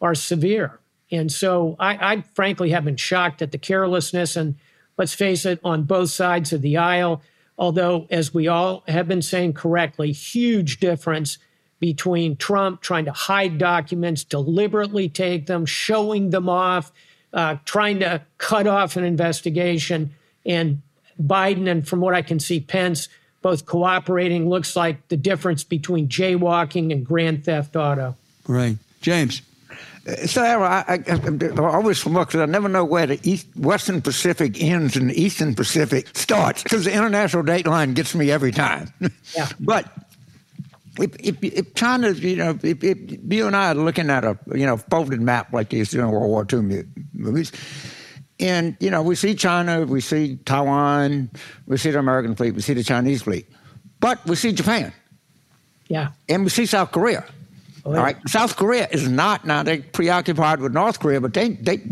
are severe. And so I, I, frankly have been shocked at the carelessness and let's face it, on both sides of the aisle. Although, as we all have been saying correctly, huge difference between Trump trying to hide documents, deliberately take them, showing them off, uh, trying to cut off an investigation, and Biden, and from what I can see, Pence, both cooperating, looks like the difference between jaywalking and grand theft auto. Right. James. So I, I, I always look because I never know where the East, Western Pacific ends and the Eastern Pacific starts because the international date line gets me every time. Yeah. but if, if, if China, you know, if, if, you and I are looking at a you know folded map like these in World War II movies, and you know we see China, we see Taiwan, we see the American fleet, we see the Chinese fleet, but we see Japan, yeah, and we see South Korea. Oh, yeah. All right, South Korea is not now they're preoccupied with North Korea, but they they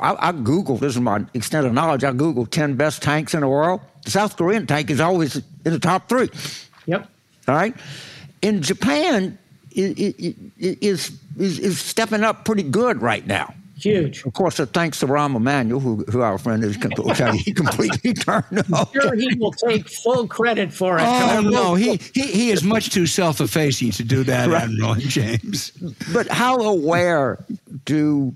I, I Google this is my extent of knowledge. I Google ten best tanks in the world. The South Korean tank is always in the top three. Yep. All right. In Japan, is is is stepping up pretty good right now. Huge. Of course, thanks to Rahm Emanuel, who, who our friend is, he completely turned off. Sure, he will take full credit for it. Oh, no, he, he, he is much too self effacing to do that, right. Admiral James. But how aware do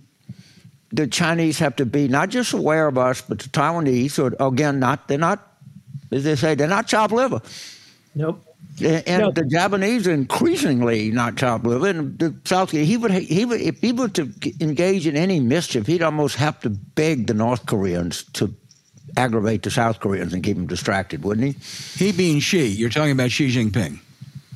the Chinese have to be, not just aware of us, but the Taiwanese, or again, not they're not, as they say, they're not chopped liver. Nope. And no. the Japanese are increasingly not top level. And the South he would he would if he were to engage in any mischief, he'd almost have to beg the North Koreans to aggravate the South Koreans and keep them distracted, wouldn't he? He being Xi. You're talking about Xi Jinping.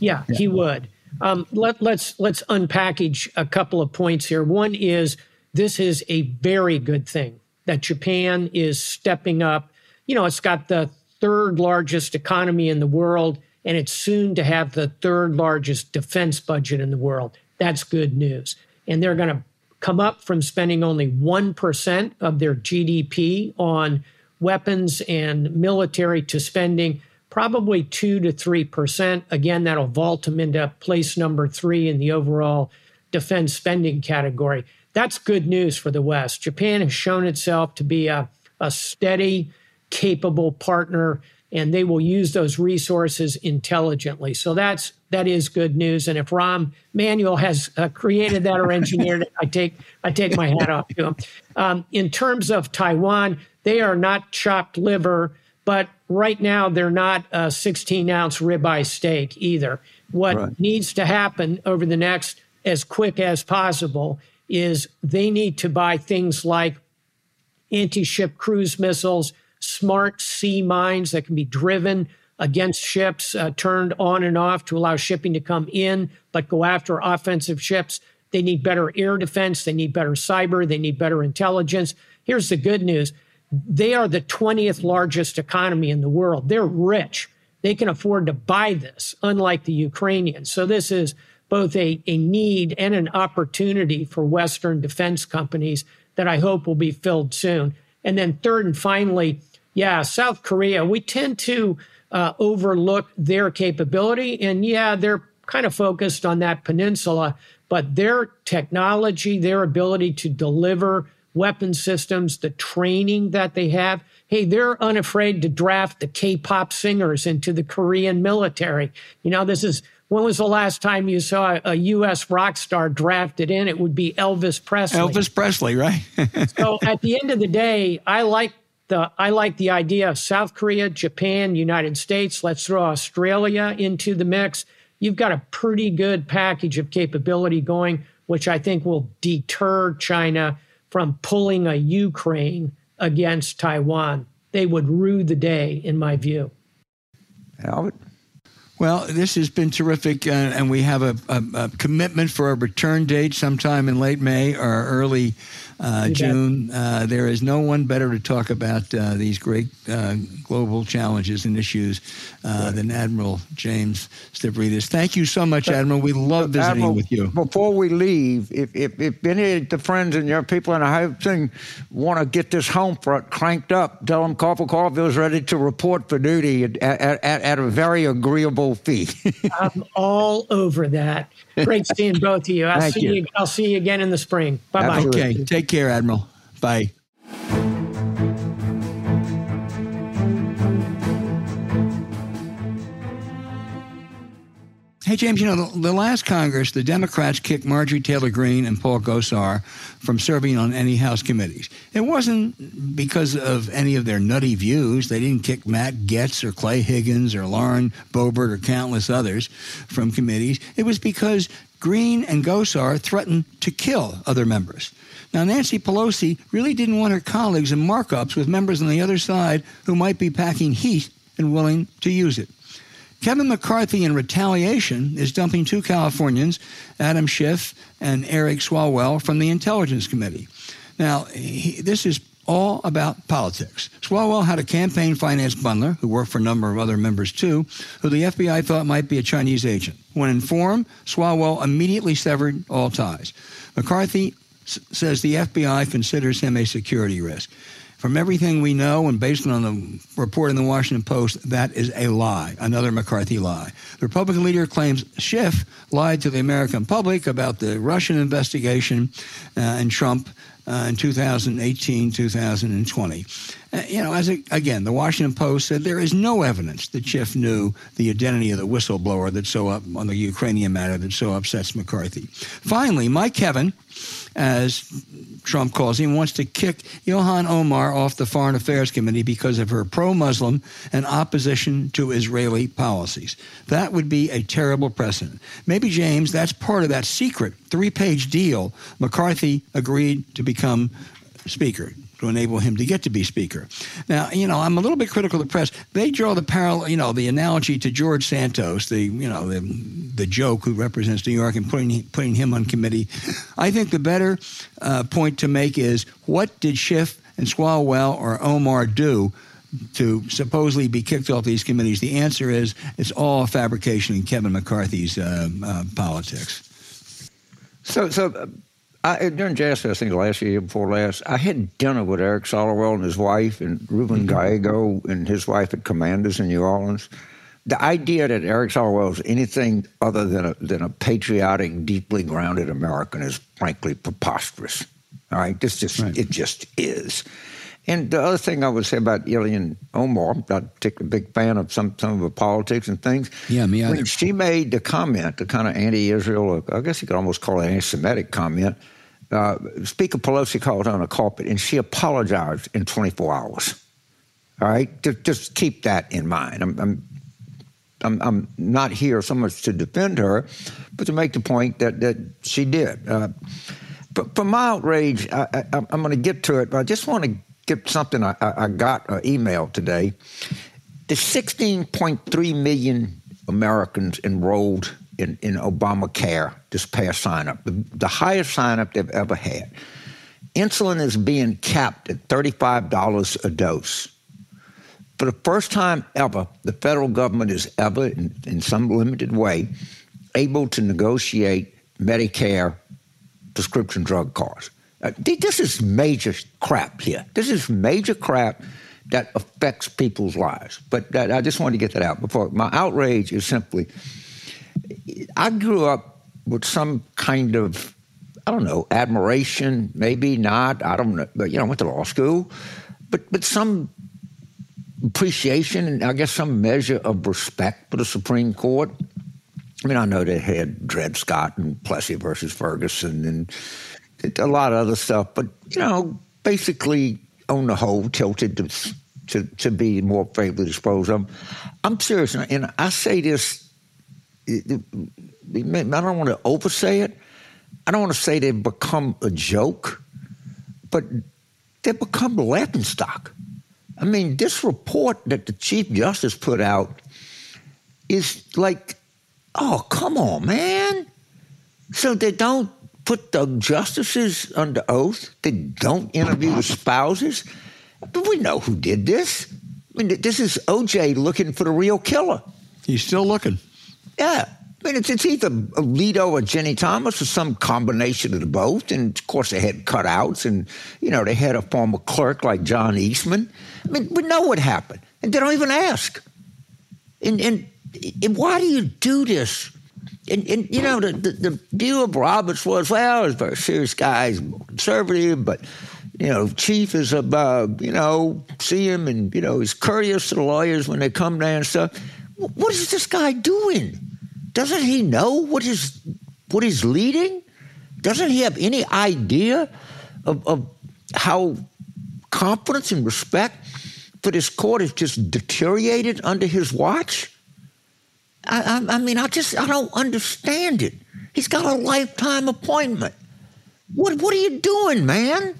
Yeah, yeah. he would. Um, let, let's let's unpackage a couple of points here. One is this is a very good thing that Japan is stepping up. You know, it's got the third largest economy in the world, and it's soon to have the third largest defense budget in the world. That's good news. And they're going to come up from spending only 1% of their GDP on weapons and military to spending probably 2 to 3%. Again, that'll vault them into place number three in the overall defense spending category. That's good news for the West. Japan has shown itself to be a, a steady, capable partner and they will use those resources intelligently. So that's that is good news. And if Rahm Emanuel has uh, created that or engineered it, I take I take my hat off to him. Um, in terms of Taiwan, they are not chopped liver, but right now they're not a 16 ounce ribeye steak either. What right. needs to happen over the next as quick as possible is they need to buy things like anti-ship cruise missiles smart sea mines that can be driven against ships, uh, turned on and off to allow shipping to come in, but go after offensive ships. They need better air defense. They need better cyber. They need better intelligence. Here's the good news they are the 20th largest economy in the world. They're rich. They can afford to buy this, unlike the Ukrainians. So, this is both a, a need and an opportunity for Western defense companies that I hope will be filled soon. And then, third and finally, yeah, South Korea, we tend to uh, overlook their capability. And yeah, they're kind of focused on that peninsula, but their technology, their ability to deliver weapon systems, the training that they have. Hey, they're unafraid to draft the K pop singers into the Korean military. You know, this is when was the last time you saw a, U.S. rock star drafted in? It would be Elvis Presley. Elvis Presley, right? so at the end of the day, I like the I like the idea of South Korea, Japan, United States. Let's throw Australia into the mix. You've got a pretty good package of capability going, which I think will deter China from pulling a Ukraine against Taiwan. They would rue the day, in my view. Albert? Well, this has been terrific, uh, and we have a, a, a, commitment for a return date sometime in late May or early uh, June. Uh, there is no one better to talk about uh, these great uh, global challenges and issues uh, right. than Admiral James Stavridis. Thank you so much, Admiral. We love visiting Admiral, with you. Before we leave, if, if, if, any of the friends and your people in the Hive thing want to get this home front cranked up, tell them Corporal Carville is ready to report for duty at, at, at, at a very agreeable fee. I'm all over that. Great seeing both of you. I'll Thank see you. you. I'll see you again in the spring. Bye bye. Okay. Take care, Admiral. Bye. Hey, James, you know, the, the, last Congress, the Democrats kicked Marjorie Taylor Greene and Paul Gosar from serving on any House committees. It wasn't because of any of their nutty views. They didn't kick Matt Gaetz or Clay Higgins or Lauren Boebert or countless others from committees. It was because Greene and Gosar threatened to kill other members. Now, Nancy Pelosi really didn't want her colleagues in markups with members on the other side who might be packing heat and willing to use it. Kevin McCarthy, in retaliation, is dumping two Californians, Adam Schiff and Eric Swalwell, from the Intelligence Committee. Now, he, this is all about politics. Swalwell had a campaign finance bundler who worked for a number of other members too, who the FBI thought might be a Chinese agent. When informed, Swalwell immediately severed all ties. McCarthy s- says the FBI considers him a security risk. From everything we know and based on the report in the Washington Post, that is a lie, another McCarthy lie. The Republican leader claims Schiff lied to the American public about the Russian investigation uh, and Trump uh, in 2018, 2020. Uh, you know, as a, again, the Washington Post said there is no evidence that Schiff knew the identity of the whistleblower that so up on the Ukrainian matter that so upsets McCarthy. Finally, My Kevin, as Trump calls him, wants to kick Ilhan Omar off the Foreign Affairs Committee because of her pro-Muslim and opposition to Israeli policies. That would be a terrible precedent. Maybe James, that's part of that secret three-page deal. McCarthy agreed to become Speaker to enable him to get to be Speaker. Now, you know, I'm a little bit critical of the press. They draw the parallel, you know, the analogy to George Santos, the you know the the joke who represents New York and putting putting him on committee. I think the better uh, point to make is what did Schiff and Swalwell or Omar do to supposedly be kicked off these committees? The answer is it's all fabrication in Kevin McCarthy's uh, uh, politics. So, so I, during Jazz Fest, I think last year, before last, I had dinner with Eric Swalwell and his wife, and Ruben mm-hmm. Gallego and his wife at Commander's in New Orleans. The idea that Eric Swalwell is anything other than a, than a patriotic, deeply grounded American is frankly preposterous. All right, this just right. it just is. And the other thing I would say about Ilhan Omar, I'm not a big fan of some some of her politics and things. Yeah, me either. When she made the comment, the kind of anti-Israel, I guess you could almost call it anti-Semitic comment. Uh, Speaker Pelosi called on a carpet, and she apologized in 24 hours. All right, just, just keep that in mind. I'm, I'm I'm, I'm, not here so much to defend her, but to make the point that, that she did. Uh, but for my outrage, I, am going to get to it, but I just want to get something I, I got an email today. The 16.3 million Americans enrolled in, in Obamacare this past sign up, the, the highest sign up they've ever had. Insulin is being capped at $35 a dose. For the first time ever, the federal government is ever, in, in some limited way, able to negotiate Medicare prescription drug costs. Uh, this is major crap here. This is major crap that affects people's lives. But that, I just wanted to get that out before. My outrage is simply I grew up with some kind of, I don't know, admiration, maybe not, I don't know, but, you know, I went to law school, but, but some appreciation and I guess some measure of respect for the Supreme Court. I mean, I know they had Dred Scott and Plessy versus Ferguson and a lot of other stuff, but you know, basically on the whole, tilted to to, to be more favorably disposed of. I'm serious, and I say this. I don't want to oversay it. I don't want to say they've become a joke, but they've become laughing stock. I mean, this report that the Chief Justice put out is like, oh, come on, man. So they don't put the justices under oath. They don't interview the spouses. But we know who did this. I mean, this is OJ looking for the real killer. He's still looking. Yeah. I mean, it's, it's either Alito or Ginni Thomas or some combination of the both. And of course, they had cutouts and, you know, they had a former clerk like John Eastman. I mean, we know what happened. And they don't even ask. And, and, and why do you do this? and, and you know, the, the, the, view of Roberts was, well, he's a very serious guy, he's conservative, but, you know, Chief is above, you know, see him and, you know, he's courteous to the lawyers when they come there and stuff. What is this guy doing? Doesn't he know what is what he's leading? Doesn't he have any idea of, of how confidence and respect for this court has just deteriorated under his watch? I, I, I mean, I just I don't understand it. He's got a lifetime appointment. What what are you doing, man?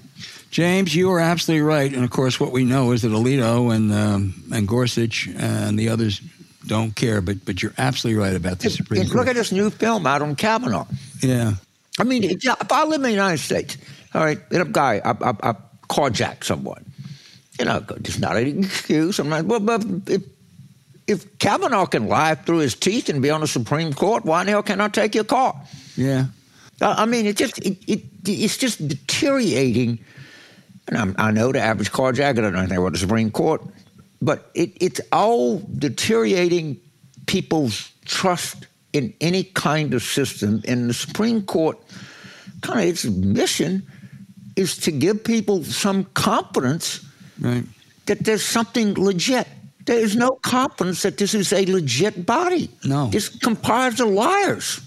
James, you are absolutely right. And of course, what we know is that Alito and um, and Gorsuch and the others don't care. But but you're absolutely right about the Supreme Court. Look at this new film out on Kavanaugh. Yeah. I mean, if, if I live in the United States, all right, and a guy, I, I, I carjack someone. You know, it's not an excuse. I'm not. Well, but if if Kavanaugh can lie through his teeth and be on the Supreme Court, why the hell can't I take your car? Yeah. I mean, it just it, it it's just deteriorating. And I'm, i know the average carjacker doesn't know anything about the Supreme Court, but it, it's all deteriorating people's trust in any kind of system. And the Supreme Court, kind of its mission is to give people some confidence right. that there's something legit. There is no confidence that this is a legit body. No. It's comprised of liars.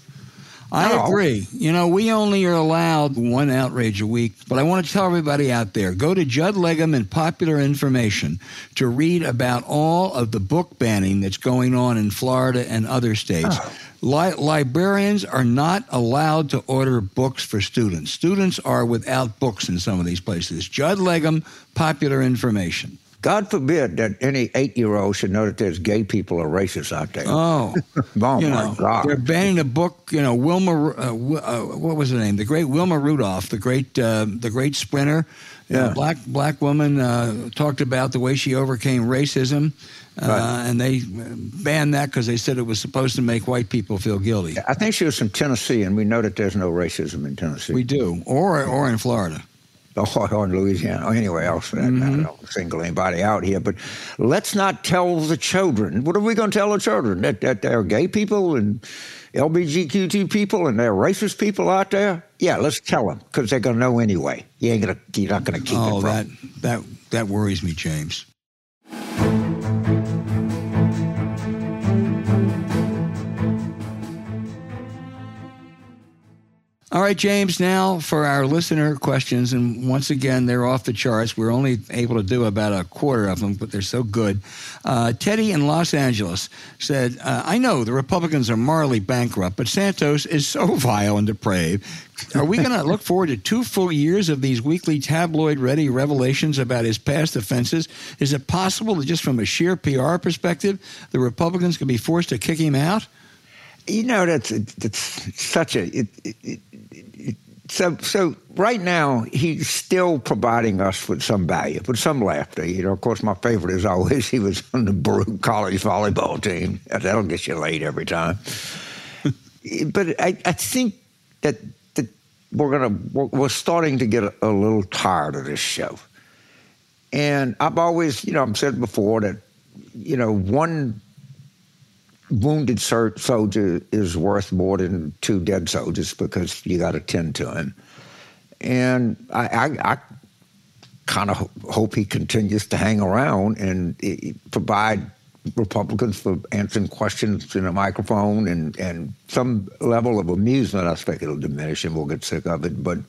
I no. agree. You know, we only are allowed one outrage a week, but I want to tell everybody out there go to Judd Legum and Popular Information to read about all of the book banning that's going on in Florida and other states. Oh. Li- librarians are not allowed to order books for students. Students are without books in some of these places. Judd Legum, Popular Information. God forbid that any eight year old should know that there's gay people or racist out there. Oh, oh you my know, God. They're banning a book. You know, Wilma. Uh, uh, what was her name? The great Wilma Rudolph, the great, uh, the great sprinter. Yeah. black black woman uh, talked about the way she overcame racism, uh, right. and they banned that because they said it was supposed to make white people feel guilty. I think she was from Tennessee, and we know that there's no racism in Tennessee. We do, or or in Florida or in Louisiana, or anywhere else mm-hmm. I don't single anybody out here, but let's not tell the children. What are we going to tell the children? That, that there are gay people and LGBTQ people and there are racist people out there? Yeah, let's tell them because they're going to know anyway. You ain't gonna, you're not going to keep oh, it from. that that that worries me, James. All right, James, now for our listener questions. And once again, they're off the charts. We're only able to do about a quarter of them, but they're so good. Uh, Teddy in Los Angeles said, uh, I know the Republicans are morally bankrupt, but Santos is so vile and depraved. Are we going to look forward to two full years of these weekly tabloid ready revelations about his past offenses? Is it possible that just from a sheer PR perspective, the Republicans could be forced to kick him out? You know, that's, that's such a. It, it, so, so right now he's still providing us with some value, with some laughter. You know, of course, my favorite is always he was on the Baruch College volleyball team. That'll get you laid every time. but I, I think that, that we're gonna we're, we're starting to get a, a little tired of this show. And I've always, you know, I've said before that, you know, one wounded soldier is worth more than two dead soldiers because you got to tend to him. And I, I, I kind of hope he continues to hang around and eh, provide Republicans for answering questions in a microphone and, and some level of amusement. I expect it'll diminish and we'll get sick of it. But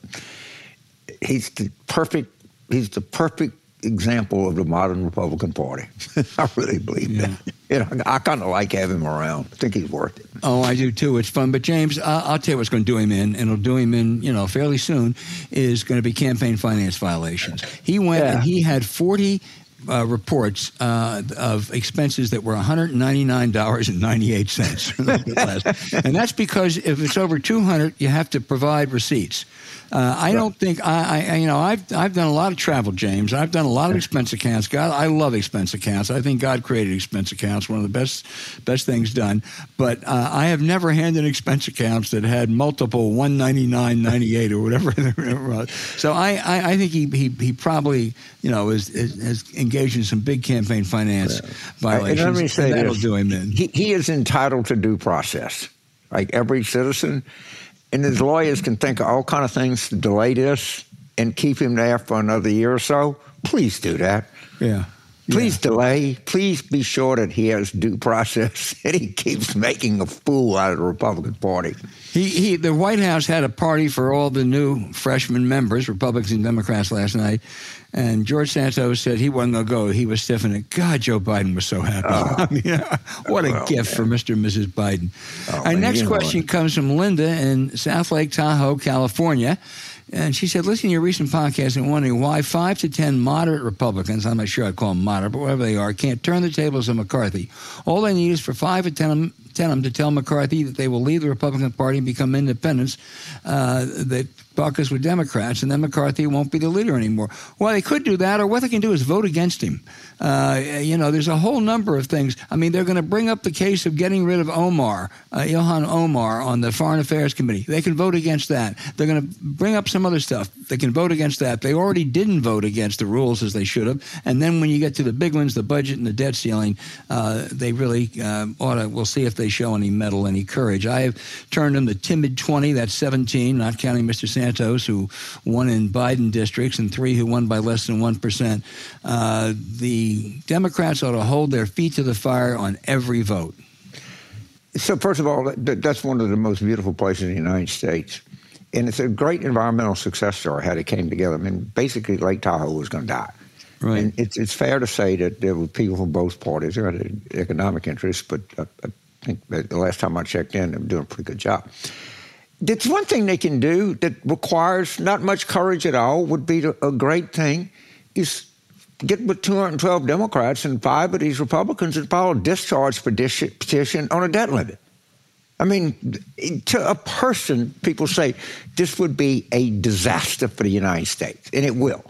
he's the perfect. He's the perfect example of the modern Republican Party. I really believe yeah. that. You know, I kind of like having him around. I think he's worth it. Oh, I do too. It's fun. But James, I'll tell you what's going to do him in, and it'll do him in, you know, fairly soon. Is going to be campaign finance violations. He went yeah. and he had forty uh, reports uh, of expenses that were $199.98. and that's because if it's over 200 you have to provide receipts. Uh, I right. don't think I, I, you know, I've I've done a lot of travel, James. I've done a lot of expense accounts. God, I love expense accounts. I think God created expense accounts, one of the best best things done. But uh, I have never handed expense accounts that had multiple one ninety nine ninety eight or whatever. so I, I, I, think he, he he probably you know is, engaged in some big campaign finance yeah. violations. And let me say that'll this. do him in. He, he is entitled to due process, like every citizen and his lawyers can think of all kind of things to delay this and keep him there for another year or so. Please do that. Yeah. Please yeah. delay. Please be sure that he has due process and he keeps making a fool out of the Republican Party. He, he, the White House had a party for all the new freshman members, Republicans and Democrats, last night. And George Santos said he wasn't going to go. He was stiffing it. God, Joe Biden was so happy. Oh. I mean, what a well, gift man. for Mr. and Mrs. Biden. Oh, Our man, next question comes from Linda in South Lake Tahoe, California. And she said, listen to your recent podcast and wondering why five to 10 moderate Republicans, I'm not sure I'd call them moderate, but whatever they are, can't turn the tables on McCarthy. All they need is for five to 10 Denham to tell McCarthy that they will leave the Republican Party and become independents. Uh, that caucus with Democrats, and then McCarthy won't be the leader anymore. Well, they could do that, or what they can do is vote against him. Uh, you know, there's a whole number of things. I mean, they're going to bring up the case of getting rid of Omar, uh, Ilhan Omar, on the Foreign Affairs Committee. They can vote against that. They're going to bring up some other stuff. They can vote against that. They already didn't vote against the rules as they should have. And then when you get to the big ones, the budget and the debt ceiling, uh, they really uh, ought to. We'll see if they show any mettle, any courage. I have turned them the timid 20. That's 17, not counting Mr. Santos, who won in Biden districts, and three who won by less than 1%. Uh, the Democrats ought to hold their feet to the fire on every vote. So, first of all, that's one of the most beautiful places in the United States. And it's a great environmental success story how it came together. I mean, basically, Lake Tahoe was going to die. Right. And it's, it's fair to say that there were people from both parties who had economic interests, but I, I think the last time I checked in, they're doing a pretty good job. That's one thing they can do that requires not much courage at all, would be a great thing, is get with 212 Democrats and five of these Republicans and file a discharge petition on a debt limit. I mean, to a person, people say this would be a disaster for the United States, and it will.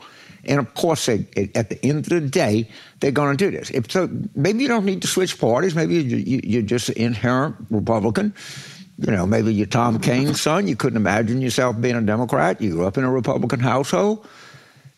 And of course, at the end of the day, they're going to do this. If so, maybe you don't need to switch parties. Maybe you're just an inherent Republican. You know, maybe you're Tom Kean's son. You couldn't imagine yourself being a Democrat. You grew up in a Republican household.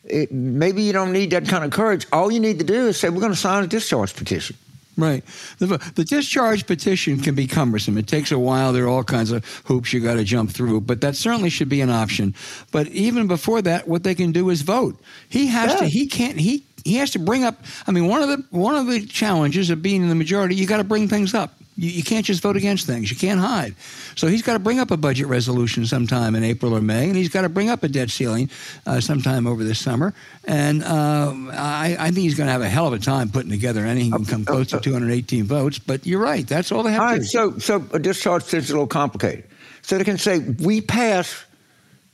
It, maybe you don't need that kind of courage. All you need to do is say, we're going to sign a discharge petition. Right. The, the, discharge petition can be cumbersome. It takes a while. There are all kinds of hoops you got to jump through, but that certainly should be an option. But even before that, what they can do is vote. He has yeah. to. He can't. He he has to bring up. I mean, one of the one of the challenges of being in the majority, you got to bring things up. You, you, can't just vote against things. You can't hide. So he's got to bring up a budget resolution sometime in April or May, and he's got to bring up a debt ceiling uh, sometime over this summer. And uh, I, I, think he's going to have a hell of a time putting together anything can come close to 218 votes. But you're right. That's all they have all to right, do. So, so a discharge is a little complicated. So they can say, we pass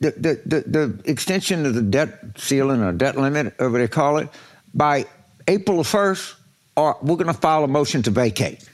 the, the, the, the extension of the debt ceiling or debt limit, whatever they call it, by April 1st, or we're going to file a motion to vacate.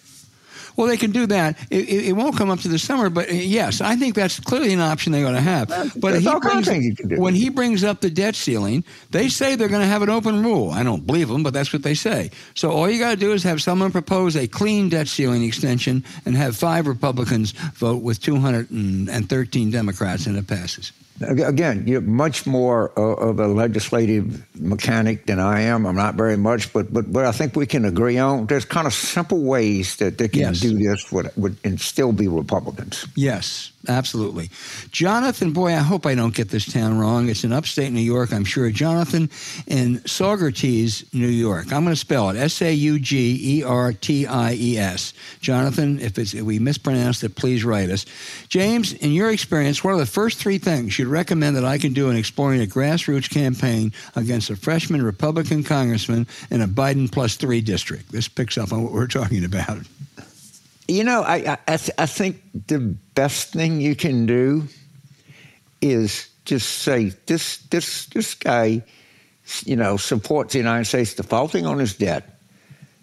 Well, they can do that. It, it, it, won't come up to the summer, but uh, yes, I think that's clearly an option they're going to have. But he brings, when he brings up the debt ceiling, they say they're going to have an open rule. I don't believe them, but that's what they say. So all you got to do is have someone propose a clean debt ceiling extension and have five Republicans vote with 213 Democrats, and it passes. Again, you're much more of a legislative mechanic than I am. I'm not very much, but but but I think we can agree on there's kind of simple ways that they can yes. do this would, would and still be Republicans. Yes, absolutely. Jonathan, boy, I hope I don't get this town wrong. It's in upstate New York, I'm sure. Jonathan in Saugerties, New York. I'm going to spell it S A U G E R T I E S. Jonathan, if, if we mispronounced it, please write us. James, in your experience, what are the first three things you'd recommend that I can do in exploring a grassroots campaign against a freshman Republican congressman in a Biden plus three district. This picks up on what we're talking about. You know, I, I, I think the best thing you can do is just say this this this guy, you know, supports the United States defaulting on his debt,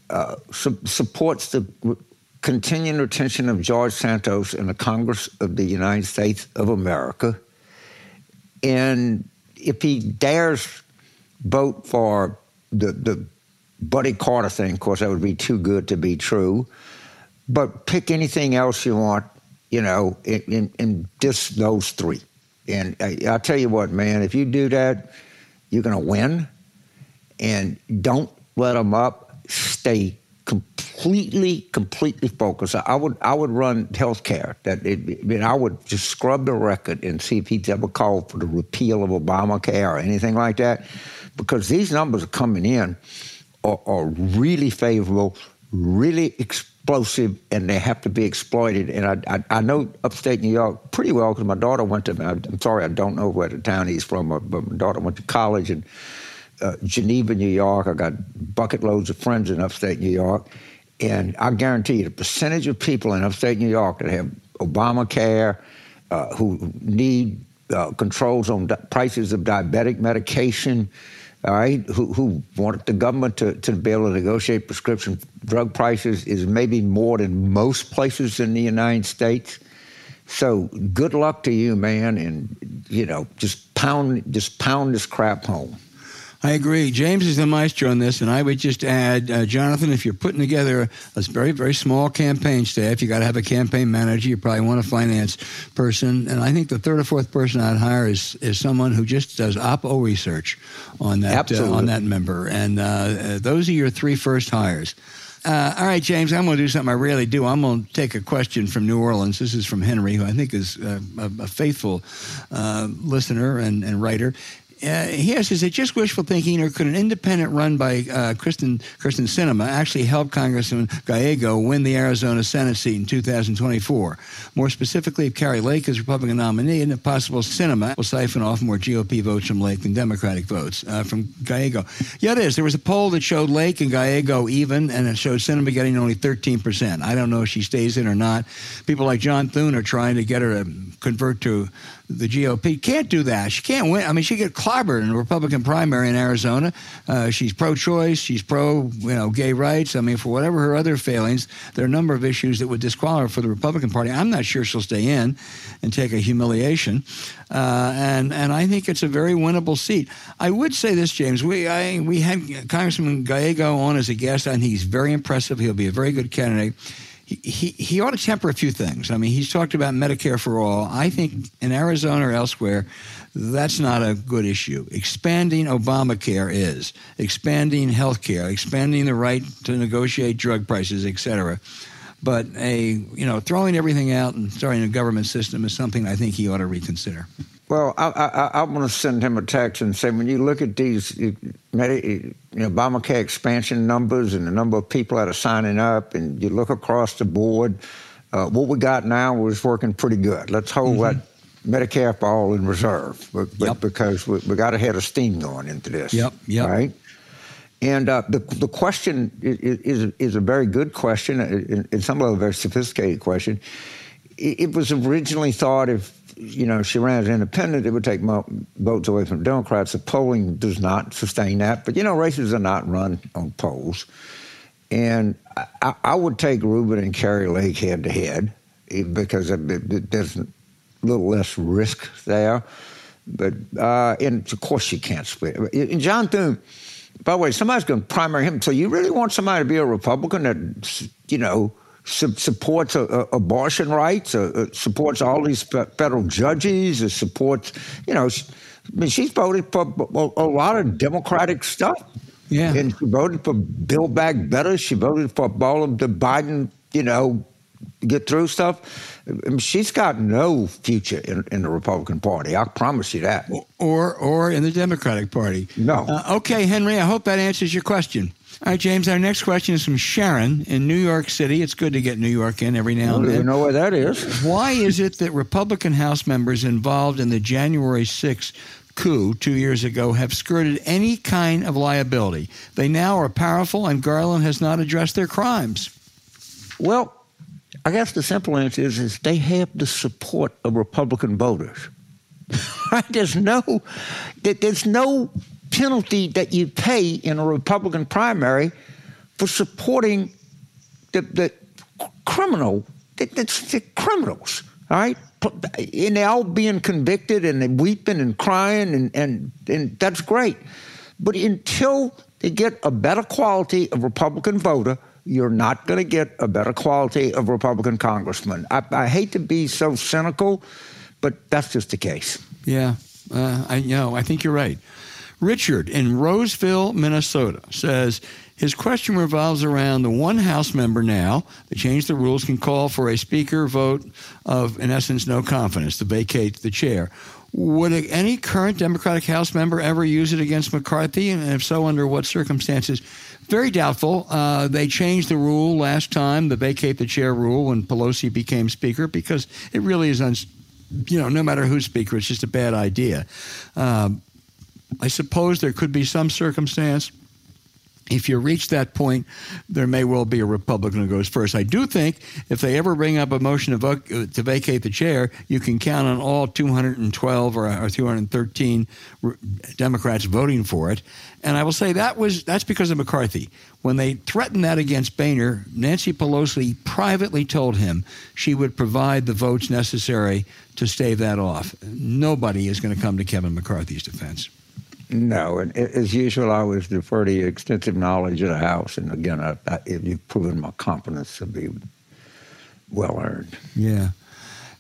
uh, su- supports the continuing retention of George Santos in the Congress of the United States of America, and if he dares vote for the, the Buddy Carter thing, of course, that would be too good to be true. But pick anything else you want, you know, in, in just those three. And I, I'll tell you what, man, if you do that, you're going to win. And don't let them up. Stay completely, completely focused. I would, I would run healthcare. That it, I mean, I would just scrub the record and see if he's ever called for the repeal of Obamacare or anything like that, because these numbers are coming in are, are really favorable, really explosive, and they have to be exploited. And I, I, I know upstate New York pretty well because my daughter went to. I'm sorry, I don't know where the town he's from, but my daughter went to college in uh, Geneva, New York. I got bucket loads of friends in upstate New York. And I guarantee you, the percentage of people in upstate New York that have Obamacare, uh, who need uh, controls on di- prices of diabetic medication, all right, who, who want the government to, to be able to negotiate prescription drug prices is maybe more than most places in the United States. So good luck to you, man, and you know, just pound, just pound this crap home. I agree. James is the maestro on this, and I would just add, uh, Jonathan, if you're putting together a very, very small campaign staff, you got to have a campaign manager. You probably want a finance person, and I think the third or fourth person I'd hire is is someone who just does oppo research on that uh, on that member. And uh, uh, those are your three first hires. Uh, all right, James, I'm going to do something I rarely do. I'm going to take a question from New Orleans. This is from Henry, who I think is uh, a, a, faithful uh, listener and, and, writer uh, is it just wishful thinking, or could an independent run by uh, Kyrsten, Kyrsten Sinema actually help Congressman Gallego win the Arizona Senate seat in 2024? More specifically, if Kari Lake is Republican nominee, and if possible, Sinema will siphon off more GOP votes from Lake than Democratic votes uh, from Gallego. Yeah, it is. There was a poll that showed Lake and Gallego even, and it showed Sinema getting only 13%. I don't know if she stays in or not. People like John Thune are trying to get her to convert to the GOP. Can't do that. She can't win. I mean, she get in the Republican primary in Arizona. Uh, she's pro-choice. She's pro, you know, gay rights. I mean, for whatever her other failings, there are a number of issues that would disqualify her for the Republican Party. I'm not sure she'll stay in and take a humiliation. Uh, and and I think it's a very winnable seat. I would say this, James. We I, we had Congressman Gallego on as a guest, and he's very impressive. He'll be a very good candidate he, he ought to temper a few things. I mean, he's talked about Medicare for all. I think in Arizona or elsewhere, that's not a good issue. Expanding Obamacare is expanding health care, expanding the right to negotiate drug prices, et cetera. But a you know throwing everything out and starting a government system is something I think he ought to reconsider. Well, I, I, I want to send him a text and say when you look at these you know, Obamacare expansion numbers and the number of people that are signing up, and you look across the board, uh, what we got now is working pretty good. Let's hold mm-hmm. that Medicare for all in reserve, but, yep. because we, we got a head of steam going into this. Yep. Yep. Right. And uh, the the question is, is, is a very good question, and uh, some of a very sophisticated question. It, it was originally thought if you know, she ran as independent, it would take votes away from Democrats. The polling does not sustain that. But, you know, races are not run on polls. And I, I would take Ruben and Kari Lake head to head because there's a little less risk there. But, uh, and of course, you can't split. And John Thune, by the way, somebody's going to primary him. So you really want somebody to be a Republican that, you know, su- supports uh, uh, abortion rights, uh, supports all these federal judges, supports, you know, she, I mean, she's voted for a, a lot of Democratic stuff. Yeah. And she voted for Build Back Better. She voted for all of the Biden, you know, get through stuff. I mean, she's got no future in, in, the Republican Party. I promise you that. Or or in the Democratic Party. No. Uh, okay, Henry. I hope that answers your question. All right, James, our next question is from Sharon in New York City. It's good to get New York in every now and then. You know where that is. Why is it that Republican House members involved in the January 6th coup two years ago have skirted any kind of liability? They now are powerful, and Garland has not addressed their crimes. Well, I guess the simple answer is, is they have the support of Republican voters. there's no, there's no penalty that you pay in a Republican primary for supporting the, the criminal, it's the criminals, all right? And they're all being convicted and they're weeping and crying, and, and, and that's great. But until they get a better quality of Republican voter, you're not going to get a better quality of Republican congressman. I, I, hate to be so cynical, but that's just the case. Yeah, uh, I know I think you're right. Richard in Roseville, Minnesota says his question revolves around the one House member now, they changed the rules, can call for a speaker vote of, in essence, no confidence to vacate the chair. Would any current Democratic House member ever use it against McCarthy? And if so, under what circumstances? Very doubtful. Uh, they changed the rule last time, the vacate the chair rule, when Pelosi became Speaker, because it really is, un- you know, no matter who's Speaker, it's just a bad idea. Uh, I suppose there could be some circumstance. If you reach that point, there may well be a Republican who goes first. I do think if they ever bring up a motion to, vote, uh, to vacate the chair, you can count on all 212 or, or 213 Democrats voting for it. And I will say that was that's because of McCarthy. When they threatened that against Boehner, Nancy Pelosi privately told him she would provide the votes necessary to stave that off. Nobody is going to come to Kevin McCarthy's defense. No, and as usual, I always defer to your extensive knowledge of the House, and again, I, I, you've proven my competence to be well earned. Yeah.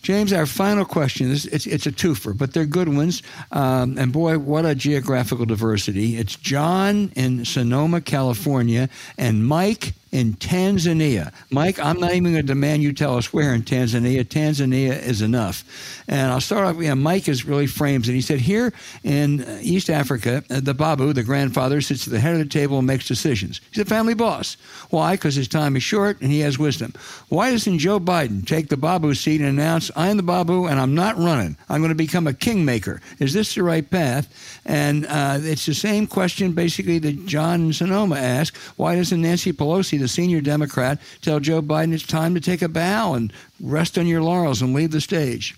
James, our final question is it's, it's a twofer, but they're good ones. Um, and boy, what a geographical diversity. It's John in Sonoma, California, and Mike in Tanzania. Mike, I'm not even going to demand you tell us where in Tanzania. Tanzania is enough. And I'll start off, yeah, Mike is really frames it. He said, Here in East Africa, uh, the Babu, the grandfather, sits at the head of the table and makes decisions. He's a family boss. Why? Because his time is short and he has wisdom. Why doesn't Joe Biden take the Babu seat and announce, I'm the Babu and I'm not running? I'm going to become a kingmaker. Is this the right path? And uh, it's the same question basically that John Sonoma asked. Why doesn't Nancy Pelosi, the senior Democrat, tell Joe Biden it's time to take a bow and rest on your laurels and leave the stage?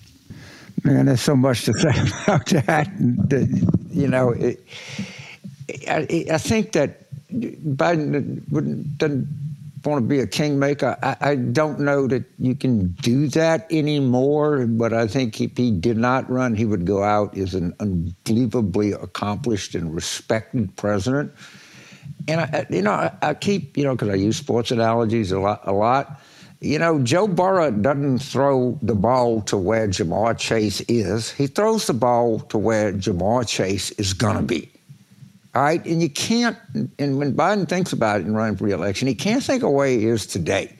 Man, there's so much to say about that. you know, it, I, I, think that Biden doesn't want to be a kingmaker. I, I, don't know that you can do that anymore, but I think if he did not run, he would go out as an unbelievably accomplished and respected president. And, I, you know, I, I keep, you know, because I use sports analogies a lot, a lot. You know, Joe Burrow doesn't throw the ball to where Ja'Marr Chase is. He throws the ball to where Ja'Marr Chase is going to be. All right, and you can't. And when Biden thinks about it and running for reelection, he can't think of where he is today.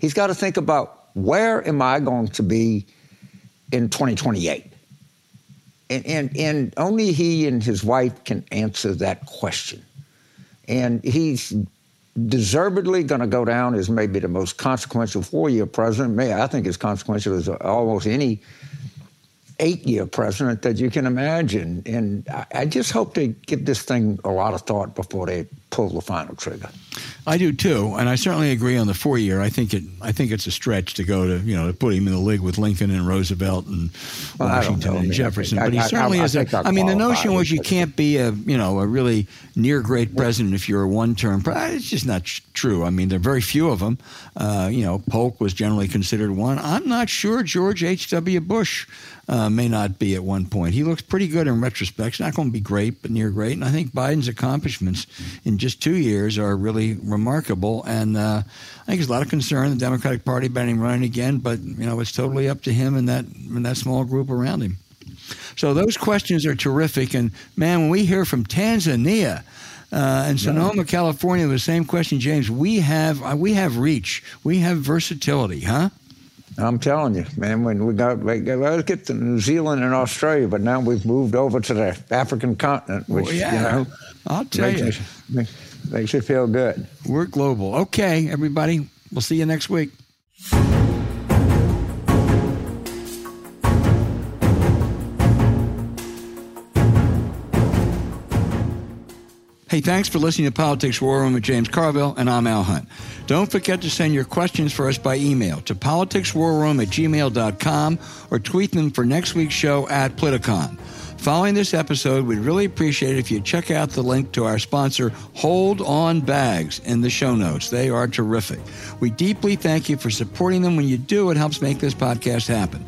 He's got to think about where am I going to be in 2028. And, and, and only he and his wife can answer that question. And he's deservedly going to go down as maybe the most consequential four-year president. May I think as consequential as almost any eight year president that you can imagine. And I, just hope they give this thing a lot of thought before they pull the final trigger. I do too, and I certainly agree on the four year. I think it. I think it's a stretch to go to you know to put him in the league with Lincoln and Roosevelt and well, Washington and Jefferson. but he I, certainly I, is. A, I mean, the notion was you can't be a you know a really near great president if you're a one term. It's just not true. I mean, there are very few of them. Uh, you know, Polk was generally considered one. I'm not sure George H. W. Bush uh, may not be at one point. He looks pretty good in retrospect. It's not going to be great, but near great. And I think Biden's accomplishments in just two years are really remarkable. And uh, I think there's a lot of concern the Democratic Party about him running again, but you know it's totally up to him and that and that small group around him. So those questions are terrific. And man, when we hear from Tanzania. Uh, and Sonoma, California, the same question, James. We have uh, we have reach, we have versatility, huh? I'm telling you, man, when we got, like, let's get to New Zealand and Australia, but now we've moved over to the African continent, which, well, yeah. you know, I'll tell makes you. makes, makes you feel good. We're global. Okay, everybody. We'll see you next week. Hey, thanks for listening to Politics War Room with James Carville, and I'm Al Hunt. Don't forget to send your questions for us by email to politicswarroom at gmail.com or tweet them for next week's show at Politicon. Following this episode, we'd really appreciate it if you check out the link to our sponsor, Hold On Bags, in the show notes. They are terrific. We deeply thank you for supporting them. When you do, it helps make this podcast happen.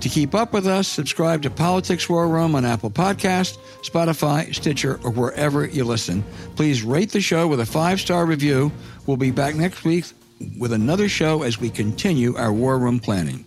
To keep up with us, subscribe to Politics War Room on Apple Podcast, Spotify, Stitcher, or wherever you listen. Please rate the show with a five star review. We'll be back next week with another show as we continue our War Room planning.